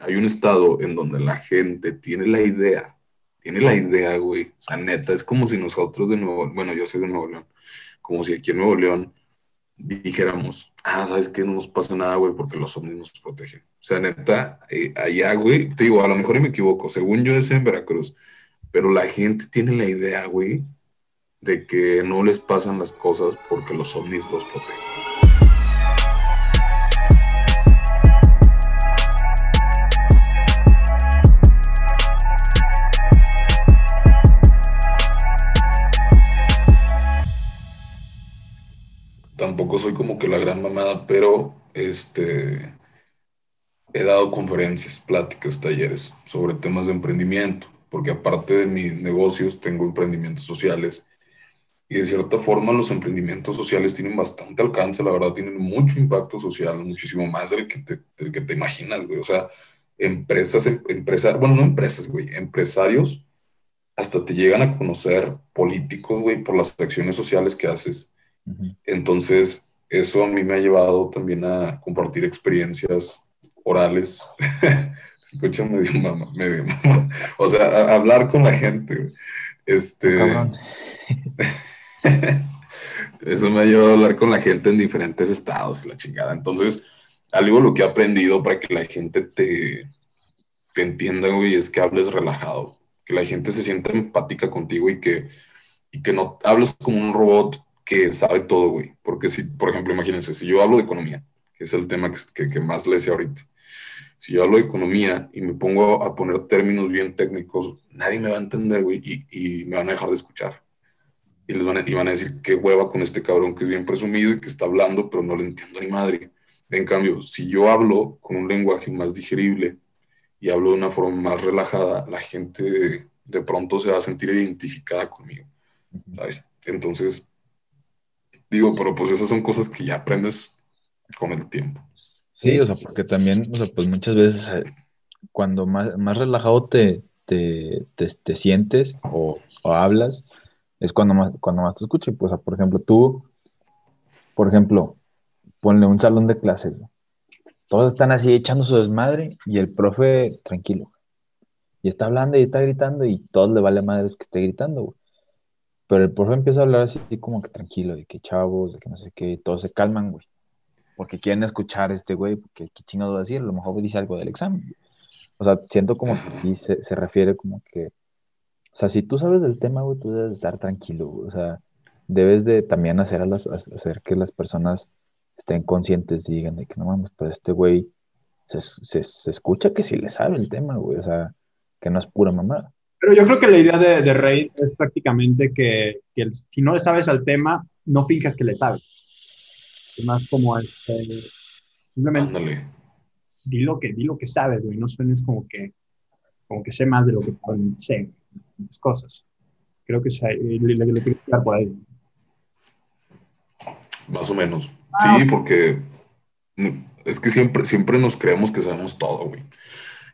hay un estado en donde la gente tiene la idea, tiene la idea, güey. O sea, neta, es como si nosotros de Nuevo, bueno, yo soy de Nuevo León, como si aquí en Nuevo León dijéramos, ah, ¿sabes qué? No nos pasa nada, güey, porque los ovnis nos protegen. O sea, neta, eh, allá, güey, te digo, a lo mejor me equivoco, según yo es en Veracruz, pero la gente tiene la idea, güey, de que no les pasan las cosas porque los ovnis los protegen. Tampoco soy como que la gran mamada, pero este, he dado conferencias, pláticas, talleres sobre temas de emprendimiento, porque aparte de mis negocios tengo emprendimientos sociales y de cierta forma los emprendimientos sociales tienen bastante alcance, la verdad, tienen mucho impacto social, muchísimo más del que te, que te imaginas, güey. O sea, empresas, empresas, bueno, no empresas, güey, empresarios hasta te llegan a conocer políticos, güey, por las acciones sociales que haces entonces, eso a mí me ha llevado también a compartir experiencias orales. Se escucha medio mamá, medio O sea, hablar con la gente. Este. Eso me ha llevado a hablar con la gente en diferentes estados, la chingada. Entonces, algo lo que he aprendido para que la gente te, te entienda, güey, es que hables relajado, que la gente se sienta empática contigo y que, y que no hables como un robot que sabe todo, güey. Porque si, por ejemplo, imagínense, si yo hablo de economía, que es el tema que, que, más le sé ahorita, si yo hablo de economía y me pongo a poner términos bien técnicos, nadie me va a entender, güey, y, y, me van a dejar de escuchar. Y les van a, y van a decir, qué hueva con este cabrón que es bien presumido y que está hablando, pero no le entiendo ni madre. En cambio, si yo hablo con un lenguaje más digerible y hablo de una forma más relajada, la gente de, de pronto se va a sentir identificada conmigo, ¿sabes? Entonces, Digo, pero pues esas son cosas que ya aprendes con el tiempo. Sí, o sea, porque también, o sea, pues muchas veces eh, cuando más, más relajado te, te, te, sientes o, o, hablas, es cuando más, cuando más te escuchan. Pues, por ejemplo, tú, por ejemplo, ponle un salón de clases. Todos están así echando su desmadre y el profe tranquilo. Y está hablando y está gritando y todos le vale madre que esté gritando, güey. Pero el profe empieza a hablar así como que tranquilo, de que chavos, de que no sé qué, todos se calman, güey. Porque quieren escuchar a este güey, porque qué chingado va a decir, a lo mejor dice algo del examen. O sea, siento como que se, se refiere como que, o sea, si tú sabes del tema, güey, tú debes estar tranquilo, güey. O sea, debes de también hacer, a las, hacer que las personas estén conscientes y digan de que no mames, pues este güey se, se, se, escucha que sí le sabe el tema, güey. O sea, que no es pura mamada. Pero yo creo que la idea de, de Rey es prácticamente que, que, si no le sabes al tema, no finjas que le sabes. Es más como este, simplemente di lo que, di lo que sabes, güey. No suenes como que, como que sé más de lo que sé, las cosas. Creo que le, le, le quiero explicar por ahí. Más o menos. Ah, sí, porque es que siempre, siempre nos creemos que sabemos todo, güey.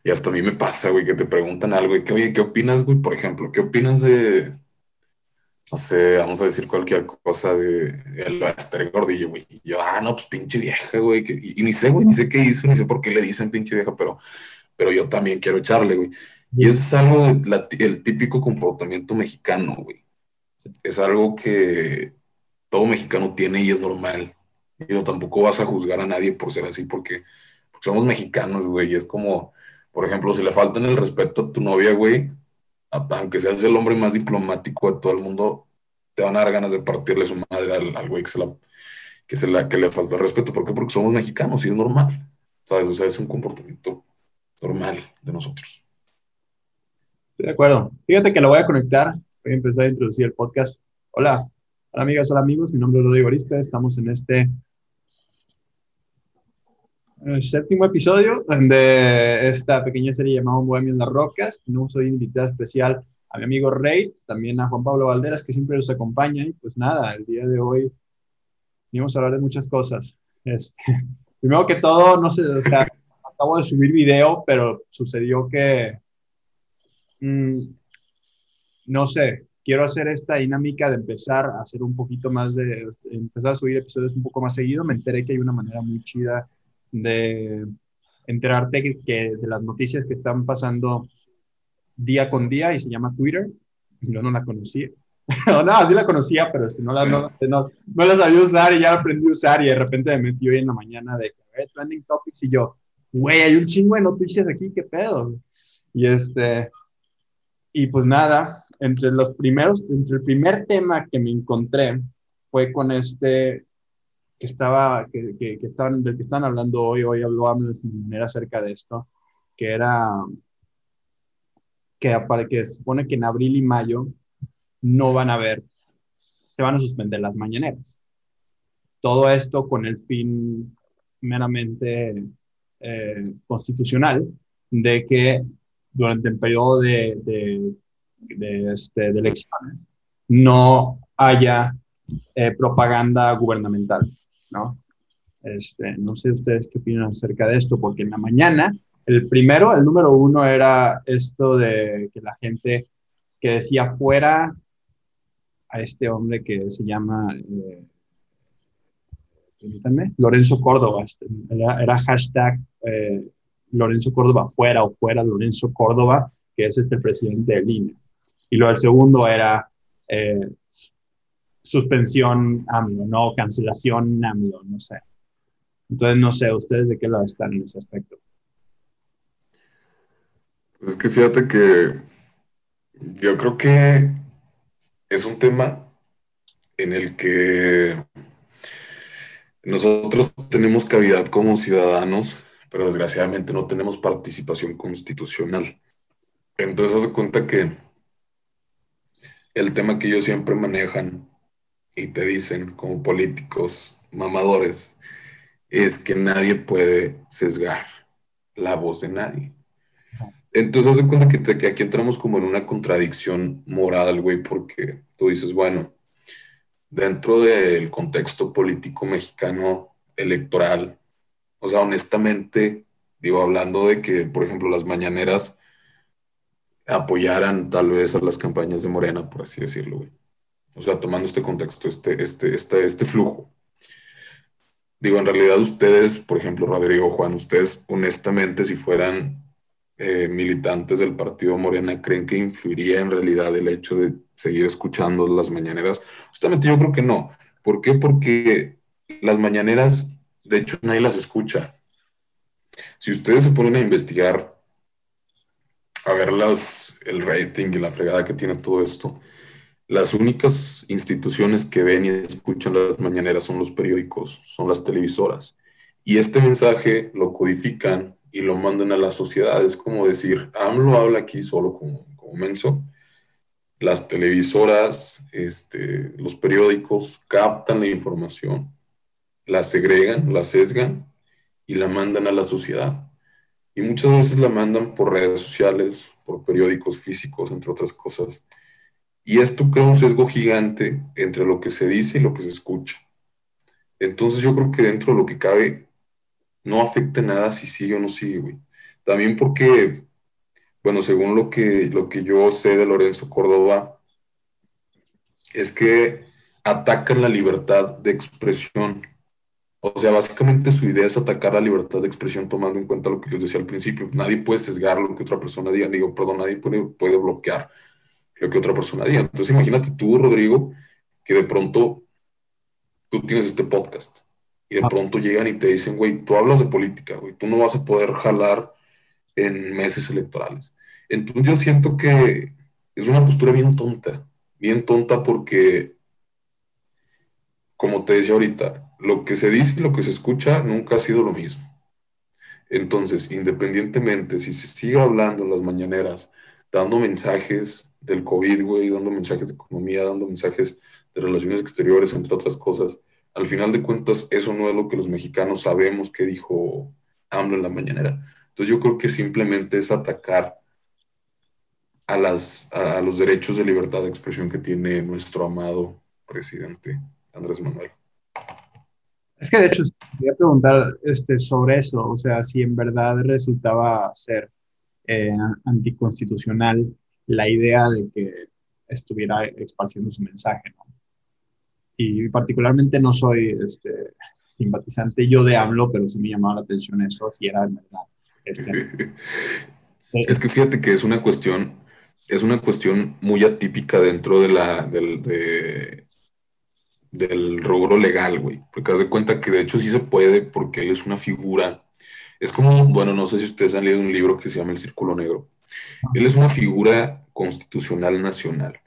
Y hasta a mí me pasa, güey, que te preguntan algo y que, oye, ¿qué opinas, güey? Por ejemplo, ¿qué opinas de, no sé, vamos a decir cualquier cosa de el Esther Gordillo, güey? Y yo, ah, no, pues pinche vieja, güey. y, ni sé, güey, ni sé qué hizo, ni sé por qué le dicen pinche vieja, pero, pero yo también quiero echarle, güey. Y eso es algo, el típico comportamiento mexicano, güey. Es algo que todo mexicano tiene y es normal. Y no tampoco vas a juzgar a nadie por ser así, porque, porque somos mexicanos, güey. Y es como, por ejemplo, si le faltan el respeto a tu novia, güey, aunque seas el hombre más diplomático de todo el mundo, te van a dar ganas de partirle su madre al, güey que, se la, que, que le falta el respeto. ¿Por qué? Porque somos mexicanos y es normal. ¿Sabes? O sea, es un comportamiento normal de nosotros. Estoy de acuerdo. Fíjate que lo voy a conectar. Voy a empezar a introducir el podcast. Hola, hola amigas, hola amigos. Mi nombre es Rodrigo Arista. Estamos en este el séptimo episodio de esta pequeña serie llamada Bohemia en las Rocas. No soy invitada especial a mi amigo Rey, también a Juan Pablo Valderas, que siempre nos acompaña. Y pues nada, el día de hoy venimos a hablar de muchas cosas. Este, primero que todo, no sé, o sea, acabo de subir video, pero sucedió que, mmm, no sé, quiero hacer esta dinámica de empezar a hacer un poquito más de, empezar a subir episodios un poco más seguido. Me enteré que hay una manera muy chida de enterarte que, de las noticias que están pasando día con día y se llama Twitter. Yo no la conocía. no, no, sí la conocía, pero es que no la, no, no, no la sabía usar y ya la aprendí a usar y de repente me metí hoy en la mañana de trending topics y yo, güey, hay un chingo de noticias aquí, qué pedo. Y este, y pues nada, entre los primeros, entre el primer tema que me encontré fue con este que estaba, que, que, que estaban, del que están hablando hoy, hoy hablábamos de manera acerca de esto, que era que, para que se supone que en abril y mayo no van a haber, se van a suspender las mañaneras. Todo esto con el fin meramente eh, constitucional de que durante el periodo de, de, de, este, de elecciones no haya eh, propaganda gubernamental, ¿no? Este, no sé ustedes qué opinan acerca de esto, porque en la mañana, el primero, el número uno era esto de que la gente que decía fuera a este hombre que se llama, eh, Lorenzo Córdoba, este, era, hashtag eh, Lorenzo Córdoba fuera o fuera Lorenzo Córdoba, que es este presidente del INE. Y lo del segundo era eh, suspensión AMLO, no cancelación AMLO, no sé. Entonces, no sé, ¿ustedes de qué lado están en ese aspecto? Pues es que fíjate que yo creo que es un tema en el que nosotros tenemos cavidad como ciudadanos, pero desgraciadamente no tenemos participación constitucional. Entonces, haz cuenta que el tema que ellos siempre manejan y te dicen como políticos mamadores es que nadie puede sesgar la voz de nadie. Entonces, haz de cuenta que, que aquí entramos como en una contradicción moral, güey, porque tú dices, bueno, dentro del contexto político mexicano electoral, o sea, honestamente, digo, hablando de que, por ejemplo, las mañaneras apoyaran tal vez a las campañas de Morena, por así decirlo, güey. O sea, tomando este contexto, este, este, este, este flujo. Digo, en realidad ustedes, por ejemplo, Rodrigo, Juan, ustedes honestamente, si fueran eh, militantes del partido Morena creen que influiría en realidad el hecho de seguir escuchando las mañaneras? Justamente yo creo que no. ¿Por qué? Porque las mañaneras, de hecho, nadie las escucha. Si ustedes se ponen a investigar, a ver las, el rating y la fregada que tiene todo esto, las únicas instituciones que ven y escuchan las mañaneras son los periódicos, son las televisoras. Y este mensaje lo codifican y lo mandan a la sociedad. Es como decir, AMLO habla aquí solo como, como menso. Las televisoras, este, los periódicos captan la información, la segregan, la sesgan y la mandan a la sociedad. Y muchas veces la mandan por redes sociales, por periódicos físicos, entre otras cosas. Y esto crea un sesgo gigante entre lo que se dice y lo que se escucha. Entonces yo creo que dentro de lo que cabe no afecta nada si sigue o no sigue, güey. También porque, bueno, según lo que, lo que yo sé de Lorenzo Córdoba, es que atacan la libertad de expresión. O sea, básicamente su idea es atacar la libertad de expresión tomando en cuenta lo que les decía al principio. Nadie puede sesgar lo que otra persona diga. Digo, perdón, nadie puede, puede bloquear lo que otra persona diga. Entonces imagínate tú, Rodrigo, que de pronto tú tienes este podcast y de ah. pronto llegan y te dicen, güey, tú hablas de política, güey, tú no vas a poder jalar en meses electorales. Entonces yo siento que es una postura bien tonta, bien tonta porque, como te decía ahorita, lo que se dice y lo que se escucha nunca ha sido lo mismo. Entonces, independientemente, si se sigue hablando en las mañaneras, dando mensajes del COVID, güey, dando mensajes de economía, dando mensajes de relaciones exteriores, entre otras cosas, al final de cuentas, eso no es lo que los mexicanos sabemos que dijo AMLO en la mañanera. Entonces yo creo que simplemente es atacar a, las, a los derechos de libertad de expresión que tiene nuestro amado presidente Andrés Manuel. Es que de hecho, quería preguntar este, sobre eso, o sea, si en verdad resultaba ser eh, anticonstitucional la idea de que estuviera esparciendo su mensaje, ¿no? y particularmente no soy este, simpatizante yo de AMLO, pero sí me llamaba la atención eso, si era verdad Este, es que fíjate que es una cuestión, es una cuestión muy atípica dentro de la, del, de, del rubro legal, güey. Porque haz de cuenta que de hecho sí se puede porque él es una figura. Es como, bueno, no sé si ustedes han leído un libro que se llama El Círculo Negro. Él es una figura constitucional nacional,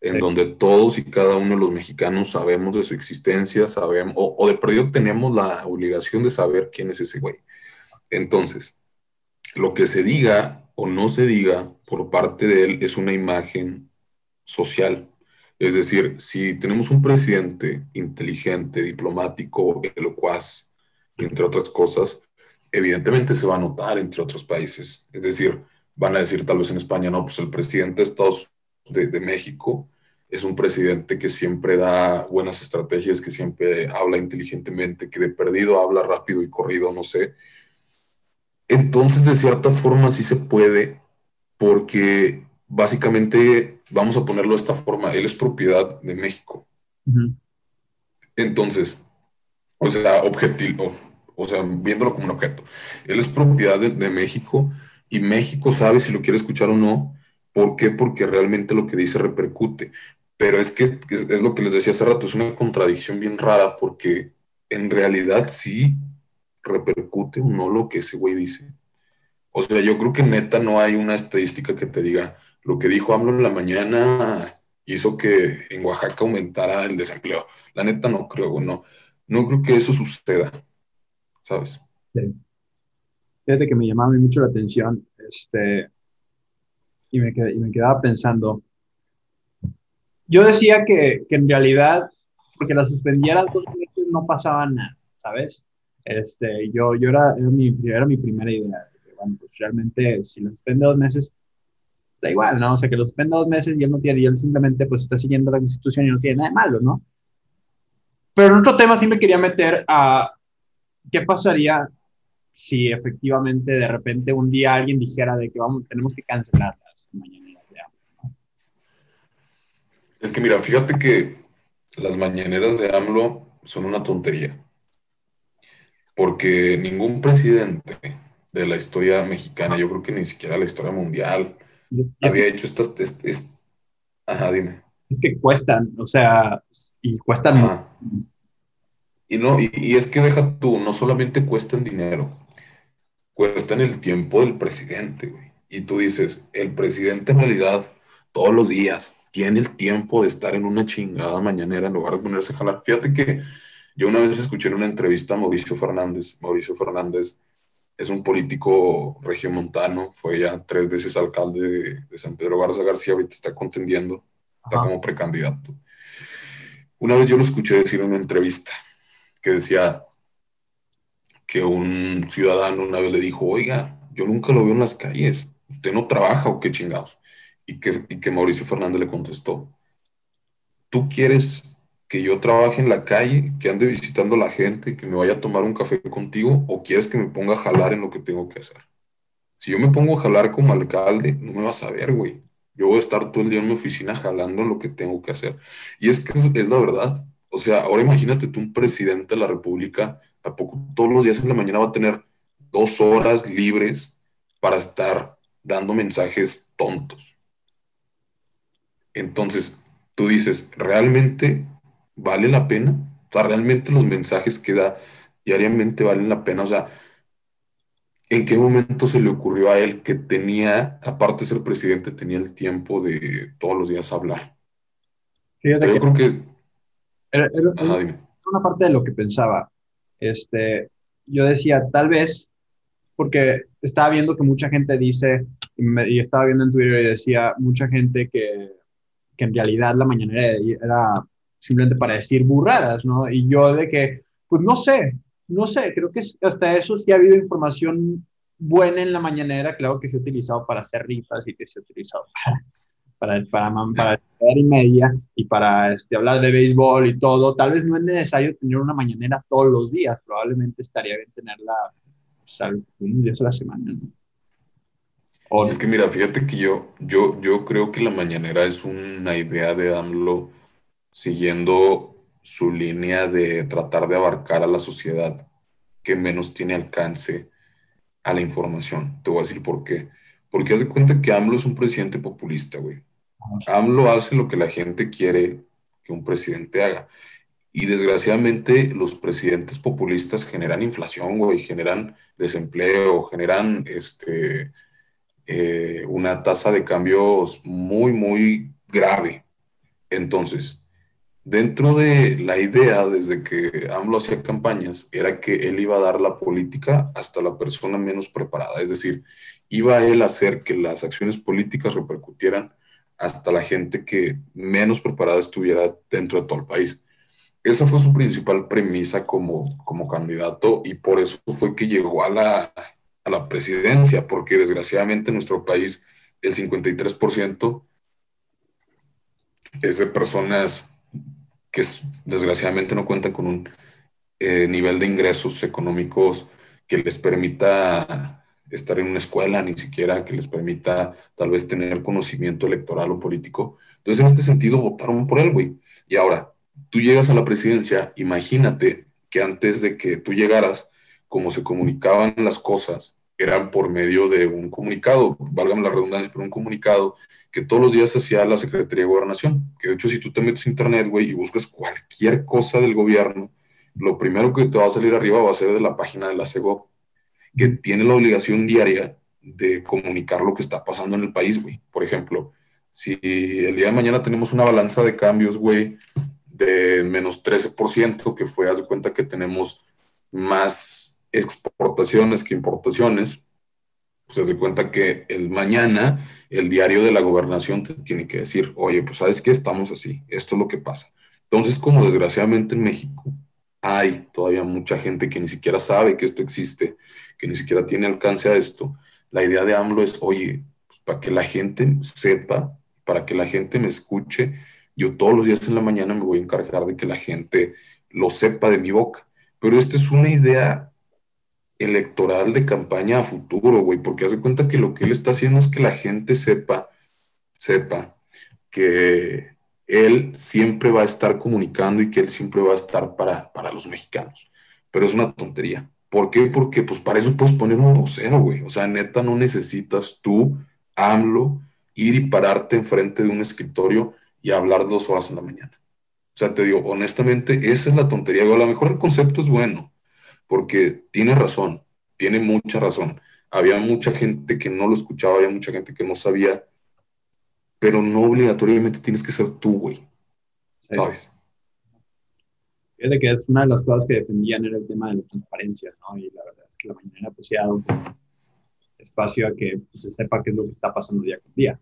en donde todos y cada uno de los mexicanos sabemos de su existencia, sabemos, o, o de perdido tenemos la obligación de saber quién es ese güey. Entonces, lo que se diga o no se diga por parte de él es una imagen social. Es decir, si tenemos un presidente inteligente, diplomático, elocuaz, entre otras cosas, evidentemente se va a notar entre otros países. Es decir, van a decir tal vez en España, no, pues el presidente de Estados de, de México es un presidente que siempre da buenas estrategias, que siempre habla inteligentemente, que de perdido habla rápido y corrido, no sé. Entonces, de cierta forma, sí se puede, porque básicamente, vamos a ponerlo de esta forma, él es propiedad de México. Entonces, o sea, objetivo, o sea, viéndolo como un objeto, él es propiedad de, México y México sabe si lo quiere escuchar o no. ¿Por qué? Porque realmente lo que dice repercute. Pero es que es, es, lo que les decía hace rato, es una contradicción bien rara porque en realidad sí repercute o no lo que ese güey dice. O sea, yo creo que neta no hay una estadística que te diga lo que dijo AMLO en la mañana hizo que en Oaxaca aumentara el desempleo. La neta no creo, no, no creo que eso suceda, ¿sabes? Sí. Fíjate que me llamaba mucho la atención, este, y me, y me quedaba pensando. Yo decía que, que en realidad, porque la suspendiera dos veces no pasaba nada, ¿sabes? Este, yo, yo era, era, mi, era mi primera idea. Bueno, pues realmente, si lo suspende dos meses, da igual, ¿no? O sea, que lo suspenda dos meses y él no tiene, y él simplemente pues está siguiendo la constitución y no tiene nada de malo, ¿no? Pero en otro tema sí me quería meter a qué pasaría si efectivamente de repente un día alguien dijera de que vamos, tenemos que cancelar las mañaneras de AMLO. Es que mira, fíjate que las mañaneras de AMLO son una tontería porque ningún presidente de la historia mexicana, yo creo que ni siquiera la historia mundial, había hecho estas... Es, es, ajá, dime. Es que cuestan, o sea, y cuestan... Ajá. Y, no, y, y, es que deja tú, no solamente cuestan dinero, cuestan el tiempo del presidente, güey. Y tú dices, el presidente en realidad todos los días tiene el tiempo de estar en una chingada mañanera en lugar de ponerse a jalar. Fíjate que yo una vez escuché en una entrevista a Mauricio Fernández. Mauricio Fernández es un político regiomontano, fue ya tres veces alcalde de, San Pedro Garza García, ahorita está contendiendo, está Ajá. como precandidato. Una vez yo lo escuché decir en una entrevista que decía que un ciudadano una vez le dijo, oiga, yo nunca lo veo en las calles, ¿usted no trabaja o qué chingados? Y que, y que Mauricio Fernández le contestó, ¿tú quieres que yo trabaje en la calle, que ande visitando a la gente, que me vaya a tomar un café contigo, o quieres que me ponga a jalar en lo que tengo que hacer? Si yo me pongo a jalar como alcalde, no me vas a ver, güey. Yo voy a estar todo el día en mi oficina jalando en lo que tengo que hacer. Y es que es, es la verdad. O sea, ahora imagínate tú un presidente de la República, ¿a poco todos los días en la mañana va a tener dos horas libres para estar dando mensajes tontos? Entonces, tú dices, ¿realmente vale la pena? O sea, realmente los mensajes que da diariamente valen la pena. O sea, ¿en qué momento se le ocurrió a él que tenía, aparte de ser presidente, tenía el tiempo de todos los días hablar? Fíjate o sea, que yo creo que... era, era, dime. una parte de lo que pensaba. Este, yo decía, tal vez, porque estaba viendo que mucha gente dice, y, me, y estaba viendo en Twitter y decía, mucha gente que, que en realidad la mañanera era simplemente para decir burradas, ¿no? Y yo de que, pues no sé, no sé, creo que hasta eso sí ha habido información buena en la mañanera, claro que se ha utilizado para hacer rifas y que se ha utilizado para, para, para, para y media y para este, hablar de béisbol y todo. Tal vez no es necesario tener una mañanera todos los días, probablemente estaría bien tenerla o sea, unos días a la semana, ¿no? O, es que mira, fíjate que yo, yo, yo creo que la mañanera es una idea de AMLO siguiendo su línea de tratar de abarcar a la sociedad que menos tiene alcance a la información. Te voy a decir por qué. Porque haz de cuenta que AMLO es un presidente populista, güey. AMLO hace lo que la gente quiere que un presidente haga. Y desgraciadamente los presidentes populistas generan inflación, güey, generan desempleo, generan este, eh, una tasa de cambios muy, muy grave. Entonces, dentro de la idea, desde que AMLO hacía campañas, era que él iba a dar la política hasta la persona menos preparada. Es decir, iba él a hacer que las acciones políticas repercutieran hasta la gente que menos preparada estuviera dentro de todo el país. Esa fue su principal premisa como, como candidato y por eso fue que llegó a la, a la presidencia, porque desgraciadamente en nuestro país el 53% es de personas que desgraciadamente no cuentan con un eh, nivel de ingresos económicos que les permita estar en una escuela, ni siquiera que les permita tal vez tener conocimiento electoral o político. Entonces, en este sentido, votaron por él, güey. Y ahora, tú llegas a la presidencia, imagínate que antes de que tú llegaras, como se comunicaban las cosas, eran por medio de un comunicado, válgame la redundancia, pero un comunicado que todos los días hacía la Secretaría de Gobernación. Que de hecho, si tú te metes a internet, güey, y buscas cualquier cosa del gobierno, lo primero que te va a salir arriba va a ser de la página de la CEGO que tiene la obligación diaria de comunicar lo que está pasando en el país, güey. Por ejemplo, si el día de mañana tenemos una balanza de cambios, güey, de menos 13%, que fue, haz de cuenta que tenemos más exportaciones que importaciones, pues haz de cuenta que el mañana el diario de la gobernación te tiene que decir, oye, pues sabes qué, estamos así, esto es lo que pasa. Entonces, como desgraciadamente en México hay todavía mucha gente que ni siquiera sabe que esto existe, que ni siquiera tiene alcance a esto, la idea de AMLO es, oye, pues, para que la gente sepa, para que la gente me escuche, yo todos los días en la mañana me voy a encargar de que la gente lo sepa de mi boca. Pero esta es una idea electoral de campaña a futuro, güey, porque hace cuenta que lo que él está haciendo es que la gente sepa, sepa que él siempre va a estar comunicando y que él siempre va a estar para, para los mexicanos. Pero es una tontería. ¿Por qué? Porque pues para eso puedes poner un vocero, güey. O sea, neta, no necesitas tú, AMLO, ir y pararte enfrente de un escritorio y hablar dos horas en la mañana. O sea, te digo, honestamente, esa es la tontería. a lo mejor el concepto es bueno, porque tiene razón, tiene mucha razón. Había mucha gente que no lo escuchaba, había mucha gente que no sabía, pero no obligatoriamente tienes que ser tú, güey. ¿Sabes? Fíjate que es una de las cosas que defendían era el tema de la transparencia, ¿no? Y la verdad es que la mañana pues ya espacio a que pues, se sepa qué es lo que está pasando día con día.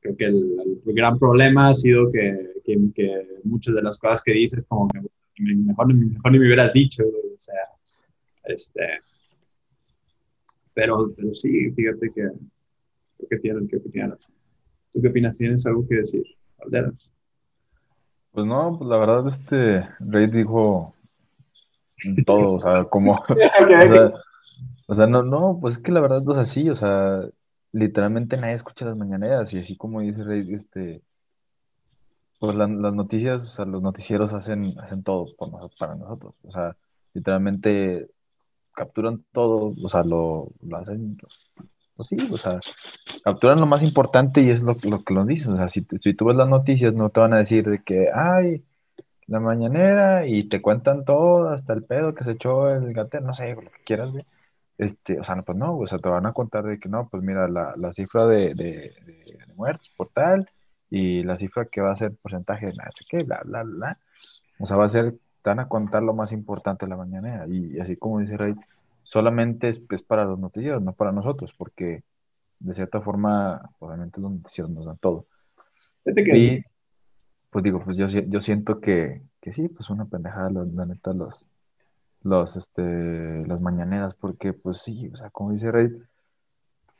Creo que el, gran problema ha sido que, que, muchas de las cosas que dices como que mejor, mejor ni me hubieras dicho, o sea, este, pero, pero sí, fíjate que creo que tienen, que tienen. ¿Tú qué opinas? ¿Tienes algo que decir, Valderas? Pues no, pues la verdad, este Rey dijo todo, o sea, como. o, sea, no, no, pues es que la verdad no es así, o sea, literalmente nadie escucha las mañaneras y así como dice Rey, este. Pues las noticias, o sea, los noticieros hacen, hacen todo por para nosotros, o sea, literalmente capturan todo, o sea, lo, lo hacen, pues sí, o sea, capturan lo más importante y es lo, lo que nos dicen. O sea, si, si, tú ves las noticias, no te van a decir de que, ay, la mañanera y te cuentan todo, hasta el pedo que se echó el gato, no sé, lo que quieras. Este, o sea, no, pues no, o sea, te van a contar de que no, pues mira, la, la cifra de, de, muertos por tal y la cifra que va a ser porcentaje de nada, sé qué, bla, bla, bla. O sea, va a ser, te van a contar lo más importante de la mañanera. Y, así como dice Rey, solamente es, es, para los noticieros, no para nosotros, porque de cierta forma, obviamente los noticieros nos dan todo. Y pues digo, pues yo, yo siento que, que sí, pues una pendejada, la, neta, los, los, este, las mañaneras, porque pues sí, o sea, como dice Rey,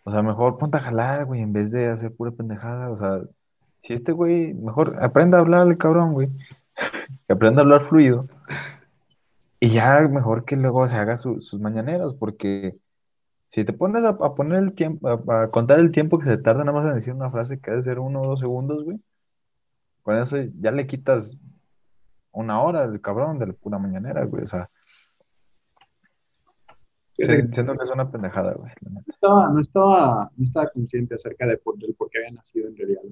o sea, mejor ponte a jalar, güey, en vez de hacer pura pendejada, o sea, si este güey, mejor aprenda a hablar el cabrón, güey, que aprenda a hablar fluido, y ya mejor que luego se haga sus mañaneras, porque si te pones a, poner el tiempo, a, contar el tiempo que se tarda nada más en decir una frase que debe ser uno o dos segundos, güey, con eso ya le quitas una hora del cabrón de la pura mañanera, güey, o sea. Siento que es una pendejada, güey. No estaba, no, estaba, no estaba consciente acerca de por, del por qué había nacido en realidad.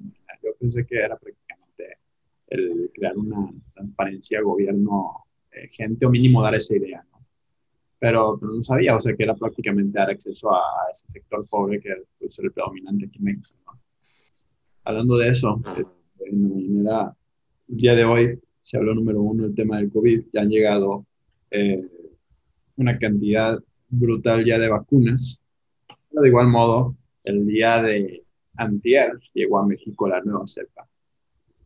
Yo pensé que era prácticamente el crear una transparencia, gobierno, gente o mínimo dar esa idea, ¿no? Pero, pero, no sabía, o sea, que era prácticamente dar acceso a, ese sector pobre que es pues, el predominante aquí en México, ¿no? Hablando de eso, de, manera, el día de hoy se habló número uno el tema del COVID, ya han llegado eh, una cantidad brutal ya de vacunas. Pero de igual modo, el día de antier llegó a México la nueva cepa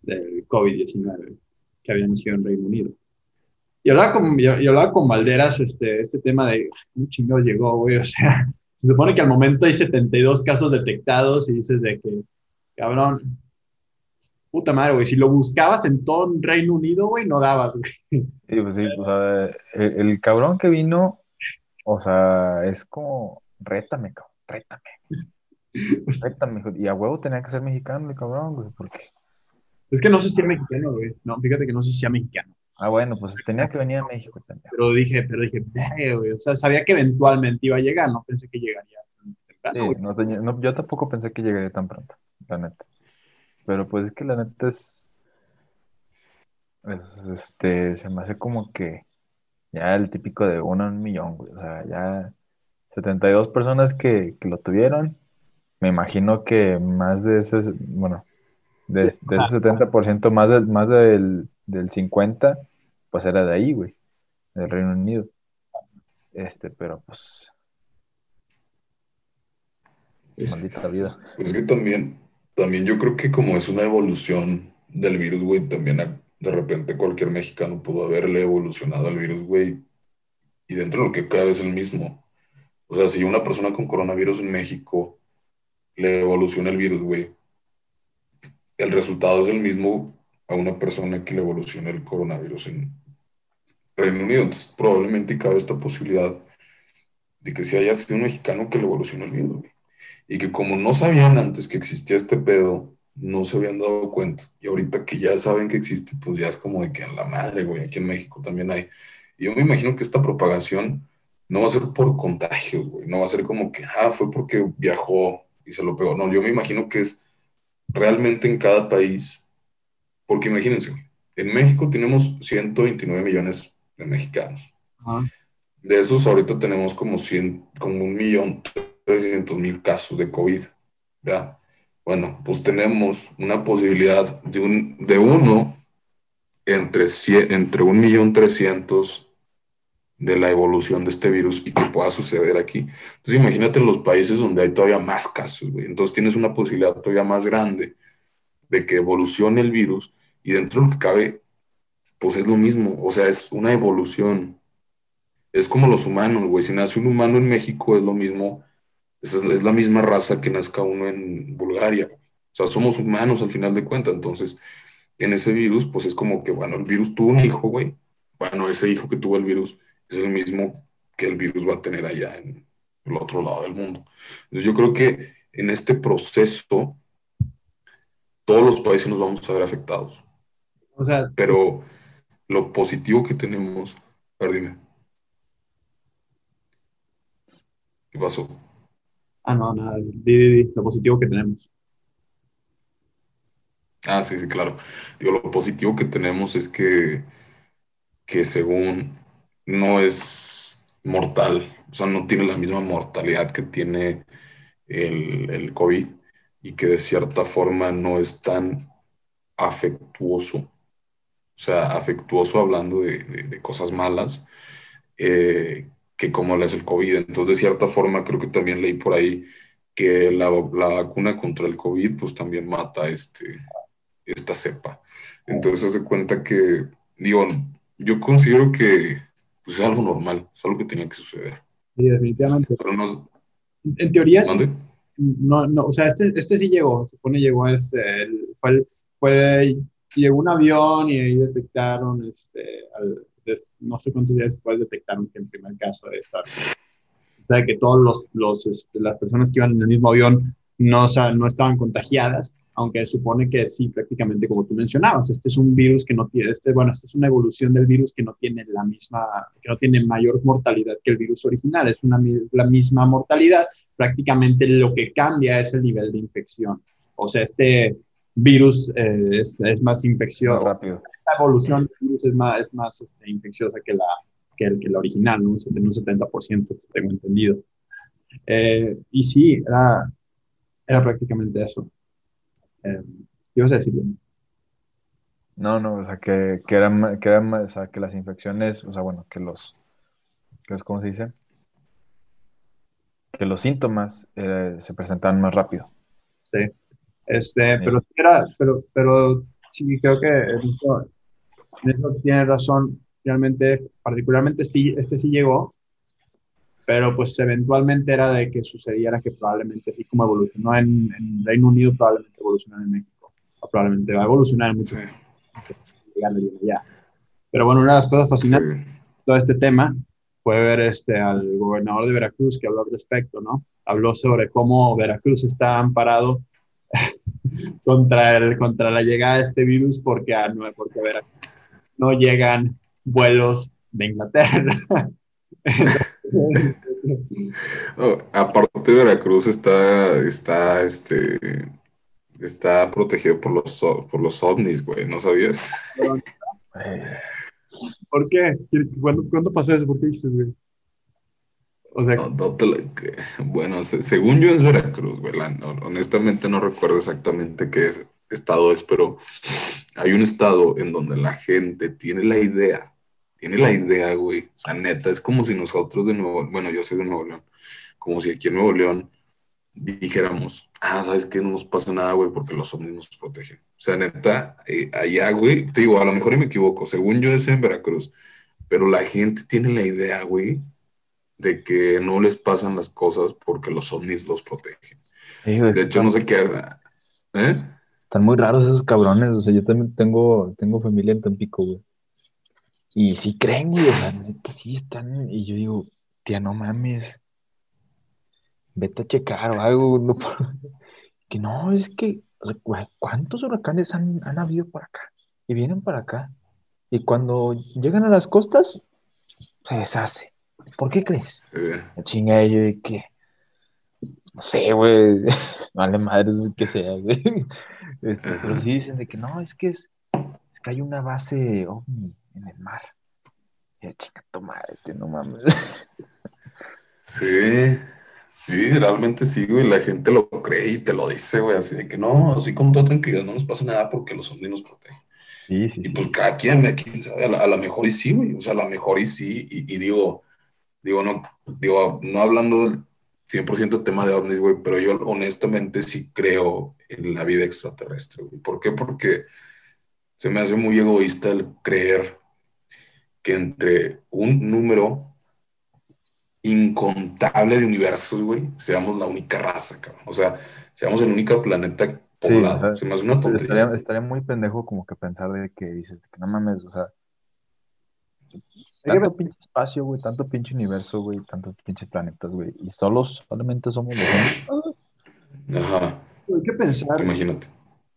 del COVID-19 que había nacido en Reino Unido. Y hablaba con, yo, hablaba con Valderas este, este tema de un chingado llegó, güey. O sea, se supone que al momento hay 72 casos detectados y dices de que, cabrón, puta madre, güey, si lo buscabas en todo el Reino Unido, güey, no dabas, güey. Sí, pues sí, pues, el, el, cabrón que vino o sea, es como, rétame, cabrón, rétame. rétame, y a huevo tenía que ser mexicano, el cabrón, güey, ¿por qué? Es que no sé si es mexicano, güey. No, fíjate que no sé si es mexicano. Ah, bueno, pues tenía que venir a México también. Pero dije, pero dije, güey. O sea, sabía que eventualmente iba a llegar, no pensé que llegaría temprano. Sí, no, no, yo tampoco pensé que llegaría tan pronto, la neta. Pero pues es que la neta es. este, se me hace como que ya el típico de uno en un millón, güey. O sea, ya 72 personas que, que lo tuvieron. Me imagino que más de ese, bueno, de, de ese 70%, más, de, más del, del 50%, pues era de ahí, güey, del Reino Unido. Este, pero pues. Maldita vida. Pues que también, también yo creo que como es una evolución del virus, güey, también de repente cualquier mexicano pudo haberle evolucionado al virus, güey, y dentro de lo que cabe es el mismo. O sea, si una persona con coronavirus en México le evoluciona el virus, güey, el resultado es el mismo a una persona que le evoluciona el coronavirus en Reino Unido. Entonces, probablemente cabe esta posibilidad de que si haya sido un mexicano que le evoluciona el virus. Y que como no sabían antes que existía este pedo, no se habían dado cuenta. Y ahorita que ya saben que existe, pues ya es como de que a la madre, güey, aquí en México también hay. Y yo me imagino que esta propagación no va a ser por contagios, güey. No va a ser como que, ah, fue porque viajó y se lo pegó. No, yo me imagino que es realmente en cada país. Porque imagínense, en México tenemos 129 millones de mexicanos. De esos ahorita tenemos como, 100, como un millón 300 mil casos de COVID. ¿ya? Bueno, pues tenemos una posibilidad de, un, de uno entre, entre un millón trescientos de la evolución de este virus y que pueda suceder aquí. Entonces imagínate los países donde hay todavía más casos, güey. Entonces tienes una posibilidad todavía más grande de que evolucione el virus y dentro de lo que cabe, pues es lo mismo, o sea, es una evolución. Es como los humanos, güey. Si nace un humano en México es lo mismo es, la misma raza que nazca uno en Bulgaria. O sea, somos humanos al final de cuentas. Entonces, en ese virus, pues es como que, bueno, el virus tuvo un hijo, güey. Bueno, ese hijo que tuvo el virus es el mismo que el virus va a tener allá en el otro lado del mundo. Entonces, yo creo que en este proceso, todos los países nos vamos a ver afectados. O sea, pero lo positivo que tenemos, a ver, dime. ¿Qué pasó? Ah, no, nada, di, lo positivo que tenemos. Ah, sí, sí, claro. Digo, lo positivo que tenemos es que, que según no es mortal, o sea, no tiene la misma mortalidad que tiene el, el COVID y que de cierta forma no es tan afectuoso, o sea, afectuoso hablando de, de, cosas malas, eh, que como le es el COVID. Entonces, de cierta forma, creo que también leí por ahí que la, la vacuna contra el COVID, pues también mata este, esta cepa. Entonces, se cuenta que, digo, yo considero que pues, es algo normal, es algo que tenía que suceder. Sí, definitivamente. Pero no, en teoría, ¿dónde? No, no, o sea, este, este sí llegó, supone llegó, este, fue, fue, llegó un avión y ahí detectaron este, al, no sé cuántos días después detectaron que en primer caso esta, o sea, que todos los, los este, las personas que iban en el mismo avión no, no estaban contagiadas, aunque supone que sí, prácticamente como tú mencionabas, este es un virus que no tiene, este, bueno, esta es una evolución del virus que no tiene la misma, que no tiene mayor mortalidad que el virus original, es una, la misma mortalidad, prácticamente lo que cambia es el nivel de infección. O sea, este virus eh, es, es, más infeccioso. rápido. Esta evolución del virus es más, es más este, infecciosa que la, que, el, que la original, ¿no? un 70%, tengo entendido. Eh, y sí, era, era prácticamente eso. Eh, ¿Qué ibas a decir? No, no, o sea, que, que, eran, que, eran, o sea, que las infecciones, o sea, bueno, que los, que ¿cómo se dice? Que los síntomas eh, se presentan más rápido. Sí, este, pero, era, pero, pero sí, creo que eso, eso tiene razón. Realmente, particularmente este, este sí llegó, pero pues eventualmente era de que sucediera que probablemente así como evolucionó en, en Reino Unido, probablemente evolucionó en México, o probablemente va a evolucionar en muchos allá. Pero bueno, una de las cosas fascinantes de todo este tema fue ver este, al gobernador de Veracruz que habló al respecto, ¿no? Habló sobre cómo Veracruz está amparado contra, el, contra la llegada de este virus porque a, porque a Veracruz no llegan vuelos de Inglaterra. aparte de Veracruz está, está, este, está protegido por los, por los ovnis, güey, ¿no sabías? ¿Por qué? ¿Cuándo, pasó eso? ¿Por qué dices, güey? O sea, bueno, según yo es Veracruz, güey. honestamente no recuerdo exactamente qué estado es, pero hay un estado en donde la gente tiene la idea tiene la idea, güey. O sea, neta, es como si nosotros de Nuevo, bueno, yo soy de Nuevo León, como si aquí en Nuevo León dijéramos, ah, ¿sabes qué? No nos pasa nada, güey, porque los ovnis nos protegen. O sea, neta, eh, allá, güey, te digo, a lo mejor me equivoco, según yo es en Veracruz, pero la gente tiene la idea, güey, de que no les pasan las cosas porque los ovnis los protegen. de hecho, no sé qué. ¿Eh? Están muy raros esos cabrones, o sea, yo también tengo, tengo familia en Tampico, güey. Y sí creen, güey, o sea, que sí están. Y yo digo, tía, no mames. Vete a checar o algo. No, que no, es que, ¿cuántos huracanes han, habido por acá? Y vienen para acá. Y cuando llegan a las costas, se deshace. ¿Por qué crees? Sí. Chinga yo de que. No sé, güey. Vale madre que sea, güey. Este, pero sí dicen de que no, es que es, es que hay una base ovni en el mar. Y chica, toma, este, no mames. Sí, sí, realmente sí, güey. La gente lo cree y te lo dice, güey. Así de que no, así con toda tranquilidad, no nos pasa nada porque los zombies nos protegen. Sí, sí, y pues cada quien, aquí, sabe, a la, mejor y sí, güey. O sea, a la mejor y sí. Y, digo, digo, no, digo, no hablando del 100% tema de ovnis, güey, pero yo honestamente sí creo en la vida extraterrestre, güey. ¿Por qué? Porque se me hace muy egoísta el creer que entre un número incontable de universos, güey, seamos la única raza, cabrón. O sea, seamos el único planeta poblado. Se me hace una tontería. Estaría, muy pendejo como que pensar de que dices que no mames, o sea, tanto pinche espacio, güey, tanto pinche universo, güey, tantos pinches planetas, güey, y solo, solamente somos los Ajá. Hay que pensar. Imagínate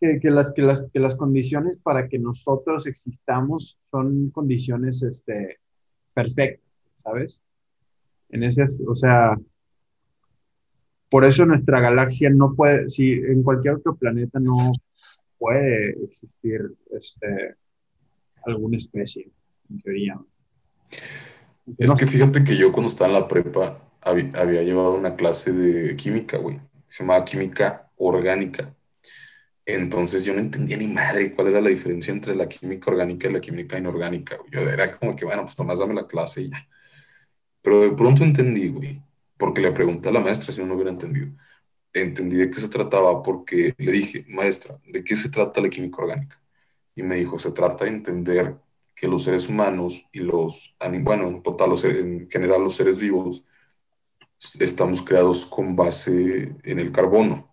que, las, que, las, que las condiciones para que nosotros existamos son condiciones este, perfectas, ¿sabes? En ese, o sea, por eso nuestra galaxia no puede, si en cualquier otro planeta no puede existir este, alguna especie, en teoría. Es que fíjate que yo cuando estaba en la prepa había, había llevado una clase de química, güey. Se llamaba química orgánica. Entonces yo no entendía ni madre cuál era la diferencia entre la química orgánica y la química inorgánica. Yo era como que, bueno, pues nomás dame la clase y ya. Pero de pronto entendí, güey, porque le pregunté a la maestra si no, hubiera entendido. Entendí de qué se trataba porque le dije, maestra, ¿de qué se trata la química orgánica? Y me dijo, se trata de entender que los seres humanos y los, bueno, en total, los en general los seres vivos, estamos creados con base en el carbono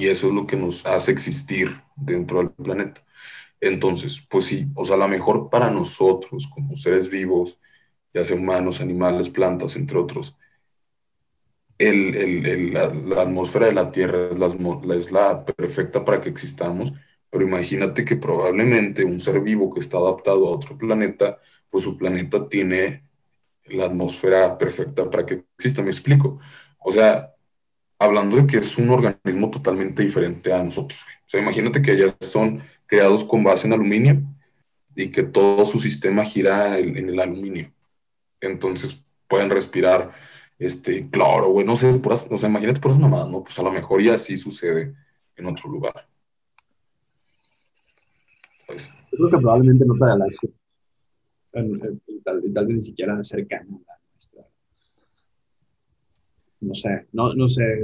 y eso es lo que nos hace existir dentro del planeta. Entonces, pues sí, o sea, la mejor para nosotros como seres vivos, ya sea humanos, animales, plantas, entre otros, el, el, el, la, atmósfera de la Tierra es la, es la perfecta para que existamos, pero imagínate que probablemente un ser vivo que está adaptado a otro planeta, pues su planeta tiene la atmósfera perfecta para que exista, me explico. O sea, hablando de que es un organismo totalmente diferente a nosotros. O sea, imagínate que ellas son creados con base en aluminio y que todo su sistema gira en, el aluminio. Entonces pueden respirar este cloro, güey, no sé, por, o sea, imagínate mamadas, ¿no? Pues a lo mejor ya sí sucede en otro lugar. Pues, Yo creo que probablemente no la galaxia. Y tal, vez ni siquiera cercana a nuestra. No sé, no, no sé.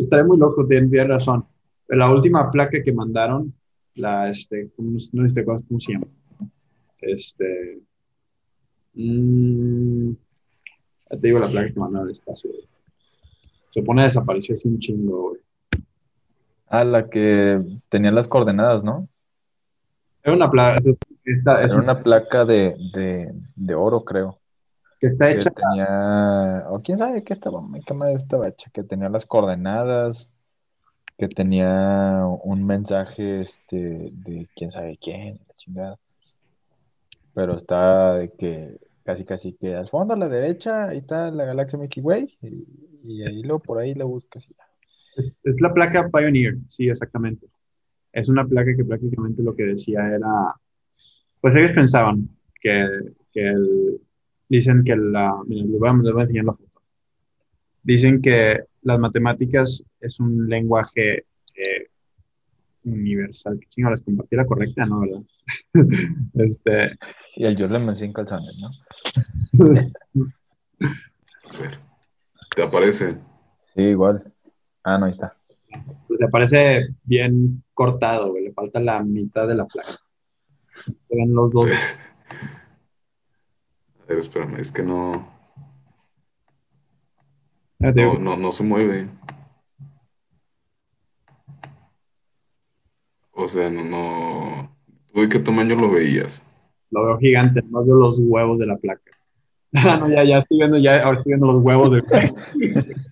estaré muy loco, tienes razón. La última placa que mandaron, la, este, no este, ¿cómo se llama? Este. Mmm, te digo la placa que mandaron al espacio. Se pone desapareció hace un chingo, güey. Ah, la que tenía las coordenadas, ¿no? Era una placa. Era una placa de, de, de oro, creo que está hecha. tenía, o quién sabe qué estaba, qué más estaba hecha, que tenía las coordenadas, que tenía un mensaje este, de quién sabe quién, la chingada. Pero está de que casi casi que al fondo a la derecha, ahí está la galaxia Milky Way, y, ahí lo por ahí lo buscas. Es, es la placa Pioneer, sí, exactamente. Es una placa que prácticamente lo que decía era, pues ellos pensaban que, que el, dicen que la, les voy, a, enseñar la foto. Dicen que las matemáticas es un lenguaje eh, universal. Que chingo, les compartí la correcta, ¿no? ¿Verdad? este... Y el Jordan me en calzones, ¿no? a ver, ¿te aparece? Sí, igual. Ah, no, ahí está. Pues le parece bien cortado, Le falta la mitad de la placa. Se ven los dos. ver, espérame, es que no. No, no, no se mueve. O sea, no, no. ¿Tú de qué tamaño lo veías? Lo veo gigante, no veo los huevos de la placa. Ah, no, ya, ya estoy viendo, ya, ahora estoy viendo los huevos del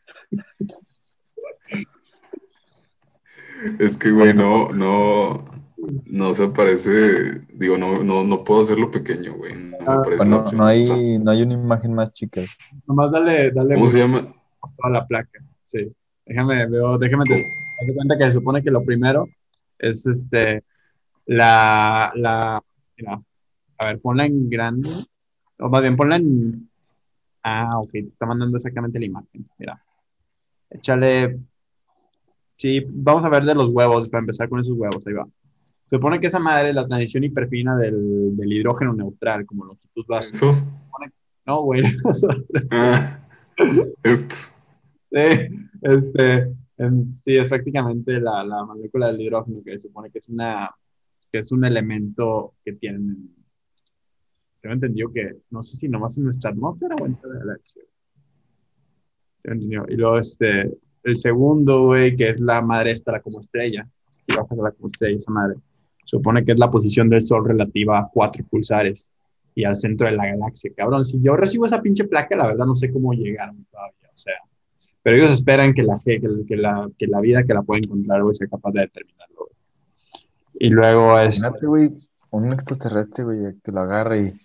Es que, güey, no, no, no se parece, digo, no, no, no puedo hacerlo pequeño, güey. No, ah, no, hay, no hay una imagen más chica. Nomás dale, dale. ¿Cómo se llama? A la placa, sí. Déjame, veo, déjame te, te cuenta que se supone que lo primero es este, la, la, mira, a ver, ponla en grande, o más bien ponla en, ah, ok, te está mandando exactamente la imagen, mira. Échale, sí, vamos a ver de los huevos, para empezar con esos huevos, ahí va. Se supone que esa madre es la transición hiperfina del, del hidrógeno neutral, como longitud base. No, güey. ah, esto. Sí, este, sí, es prácticamente la, la, molécula del hidrógeno que se supone que es una que es un elemento que tienen tengo entendido que no sé si nomás en nuestra atmósfera o en toda la galaxia. Y luego este el segundo, güey, que es la madre esta, como estrella. Si bajas a la como estrella, esa madre supone que es la posición del Sol relativa a cuatro pulsares y al centro de la galaxia. Cabrón, si yo recibo esa pinche placa, la verdad no sé cómo llegar todavía, o sea. Pero ellos esperan que la, que, que la, que la vida que la pueda encontrar, güey, sea capaz de determinarlo. Y luego es... güey, un extraterrestre, güey, que lo agarre y...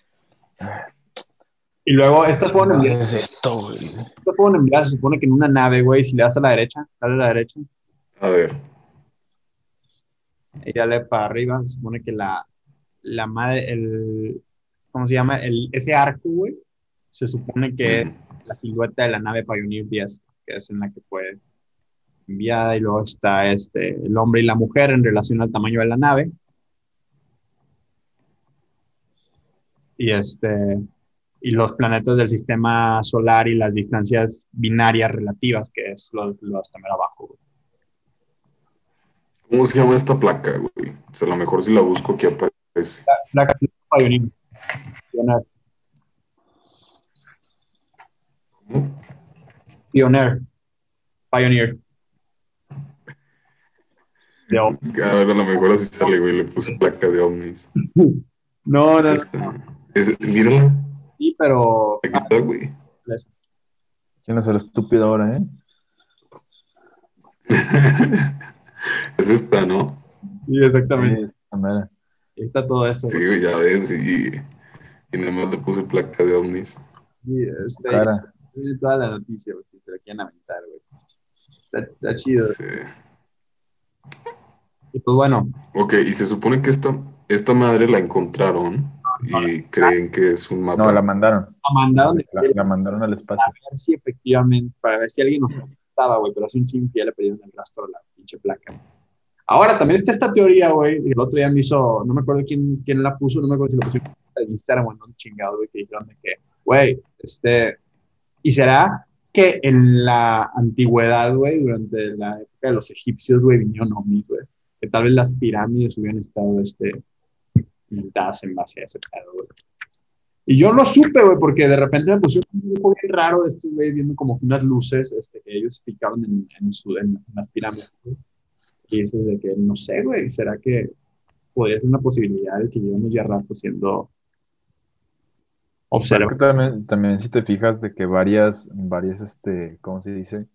Y luego, estas fueron enviadas. esto, güey? Estas fueron enviadas, se supone que en una nave, güey, si le das a la derecha, dale a la derecha. A ver y dale para arriba, se supone que la, la madre, el, ¿cómo se llama? El, ese arco, güey, se supone que es la silueta de la nave Pioneer 10, que es en la que fue enviada, y luego está este, el hombre y la mujer en relación al tamaño de la nave. Y este y los planetas del sistema solar y las distancias binarias relativas, que es lo, lo hasta abajo. ¿Cómo se llama esta placa, güey? O sea, a lo mejor si la busco aquí aparece. La placa Pioneer. ¿Cómo? Pioneer. Pioneer. De ovnis. A ver, a lo mejor así sale, güey. Le puse placa de ovnis. no, no. Es esta. Es, mírala. Sí, pero. Aquí está, güey. ¿Quién es el estúpido ahora, eh? es esta, ¿no? Sí, exactamente. Sí. Ahí está todo esto. Sí, güey, ya ves, y, y nada más le puse placa de ovnis. Sí, este, Cara. tiene toda la noticia, güey, si se la quieren aventar, güey. Está, está chido. Sí. Y pues bueno, Ok, y se supone que esta, esta madre la encontraron y creen que es un mapa. No, la mandaron. la mandaron de La, la mandaron al espacio. para ver si efectivamente, para ver si alguien nos contestaba, güey, pero hace un chingo que ya le perdieron el rastro a la Ahora, también está esta teoría, güey, el otro día me hizo, no me acuerdo quién, quién la puso, no me acuerdo si la puso en Instagram o en un chingado, güey, que dijeron de que, güey, este, ¿y será que en la antigüedad, güey, durante la época de los egipcios, güey, vinieron ovnis, güey? Que tal vez las pirámides hubieran estado, este, pintadas en base a ese pedo, güey. Y yo lo supe, güey, porque de repente me pusieron un grupo bien raro de estos, güey, viendo como unas luces este, que ellos picaron en, en, su, en, en las pirámides, güey. Y dices de que, no sé, güey, ¿será que podría ser una posibilidad de que llevemos ya rato siendo observados? también, también si te fijas de que varias, varias, este, ¿cómo se dice?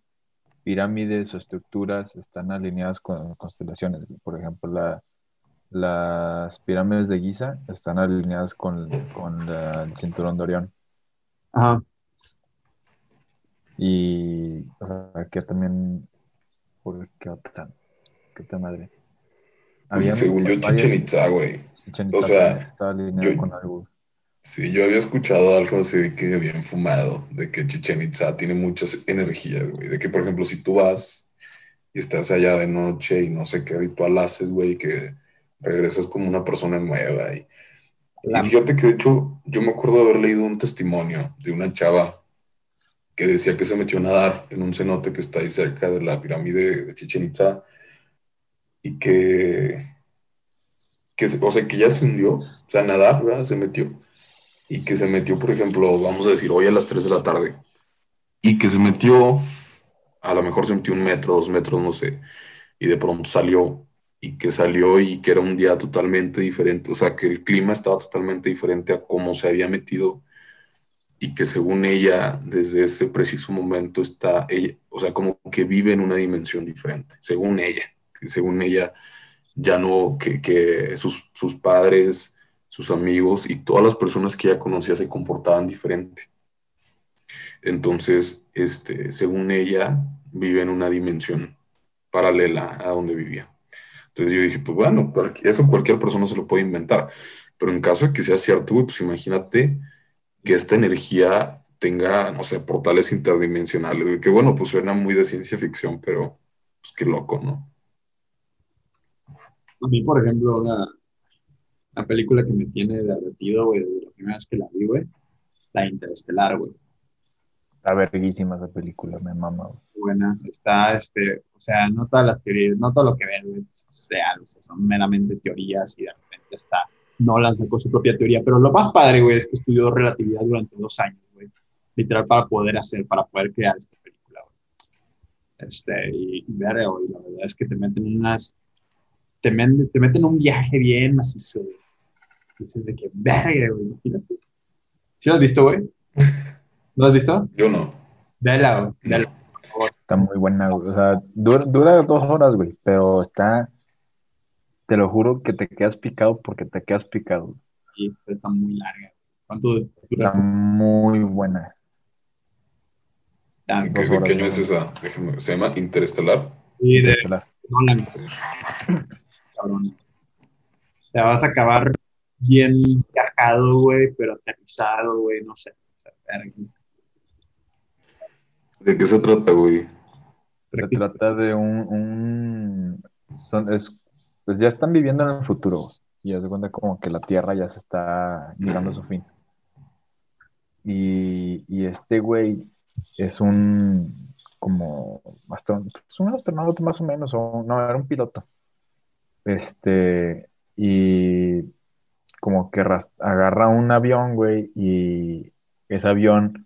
Pirámides o estructuras están alineadas con constelaciones. Por ejemplo, la, las pirámides de Giza están alineadas con, con la- el cinturón de Orión. Ajá. Y, o sea, que también, ¿por qué otra? ¿Qué otra madre? Pues, según yo, Chichen Itza, güey. O sea, también está alineado yo- con algo. Sí, yo había escuchado algo así de que bien fumado, de que Chichen Itza tiene muchas energías, güey. De que, por ejemplo, si tú vas y estás allá de noche y no sé qué ritual haces, güey, que regresas como una persona nueva. Y, y fíjate que, de hecho, yo me acuerdo de haber leído un testimonio de una chava que decía que se metió a nadar en un cenote que está ahí cerca de la pirámide de Chichen Itza y que, que, o sea, que ya se hundió, o sea, nadar, ¿verdad? Se metió y que se metió, por ejemplo, vamos a decir, hoy a las 3 de la tarde, y que se metió, a lo mejor se metió un metro, dos metros, no sé, y de pronto salió, y que salió y que era un día totalmente diferente, o sea, que el clima estaba totalmente diferente a cómo se había metido, y que según ella, desde ese preciso momento está, ella, o sea, como que vive en una dimensión diferente, según ella, que según ella, ya no, que, que sus, sus padres sus amigos y todas las personas que ella conocía se comportaban diferente. Entonces, este, según ella, vive en una dimensión paralela a donde vivía. Entonces yo dije, pues bueno, eso cualquier persona se lo puede inventar. Pero en caso de que sea cierto, pues imagínate que esta energía tenga, no sé, portales interdimensionales, que bueno, pues suena muy de ciencia ficción, pero pues qué loco, ¿no? A mí, por ejemplo, una, una película que me tiene derretido, güey, la primera vez que la vi, güey, la Interestelar, güey. Está verguísima esa película, me mama. buena. Está, este, o sea, no todas las teorías, no todo lo que ven güey, es real, o sea, son meramente teorías y de repente está, Nolan sacó su propia teoría, pero lo más padre, güey, es que estudió relatividad durante dos años, güey, literal para poder hacer, para poder crear esta película, güey. Este, y, y verga, güey, la verdad es que te meten unas, te, men- te meten un viaje bien macizo, güey. Dices de que, verga, güey, imagínate. ¿Sí lo has visto, güey? ¿Lo has visto? Yo no. Güey, vela. Está muy buena, güey. O sea, dura, dura dos horas, güey, pero está, te lo juro que te quedas picado porque te quedas picado. Sí, pero está muy larga. ¿Cuánto Está dura? muy buena. Ah, ¿De dos qué, horas, qué año es esa? Déjame- se llama Interestelar. Sí, de Nolan. Cabrón. Te vas a acabar bien viajado, güey, pero aterrizado, güey, no sé. O sea. ¿De qué se trata, güey? Se trata de un, un son, es, pues ya están viviendo en el futuro y ya se cuenta como que la Tierra ya se está llegando a su fin. Y, y este güey es un como astron- es un astronauta más o menos, o no, era un piloto. Este, y como que agarra un avión, güey, y ese avión,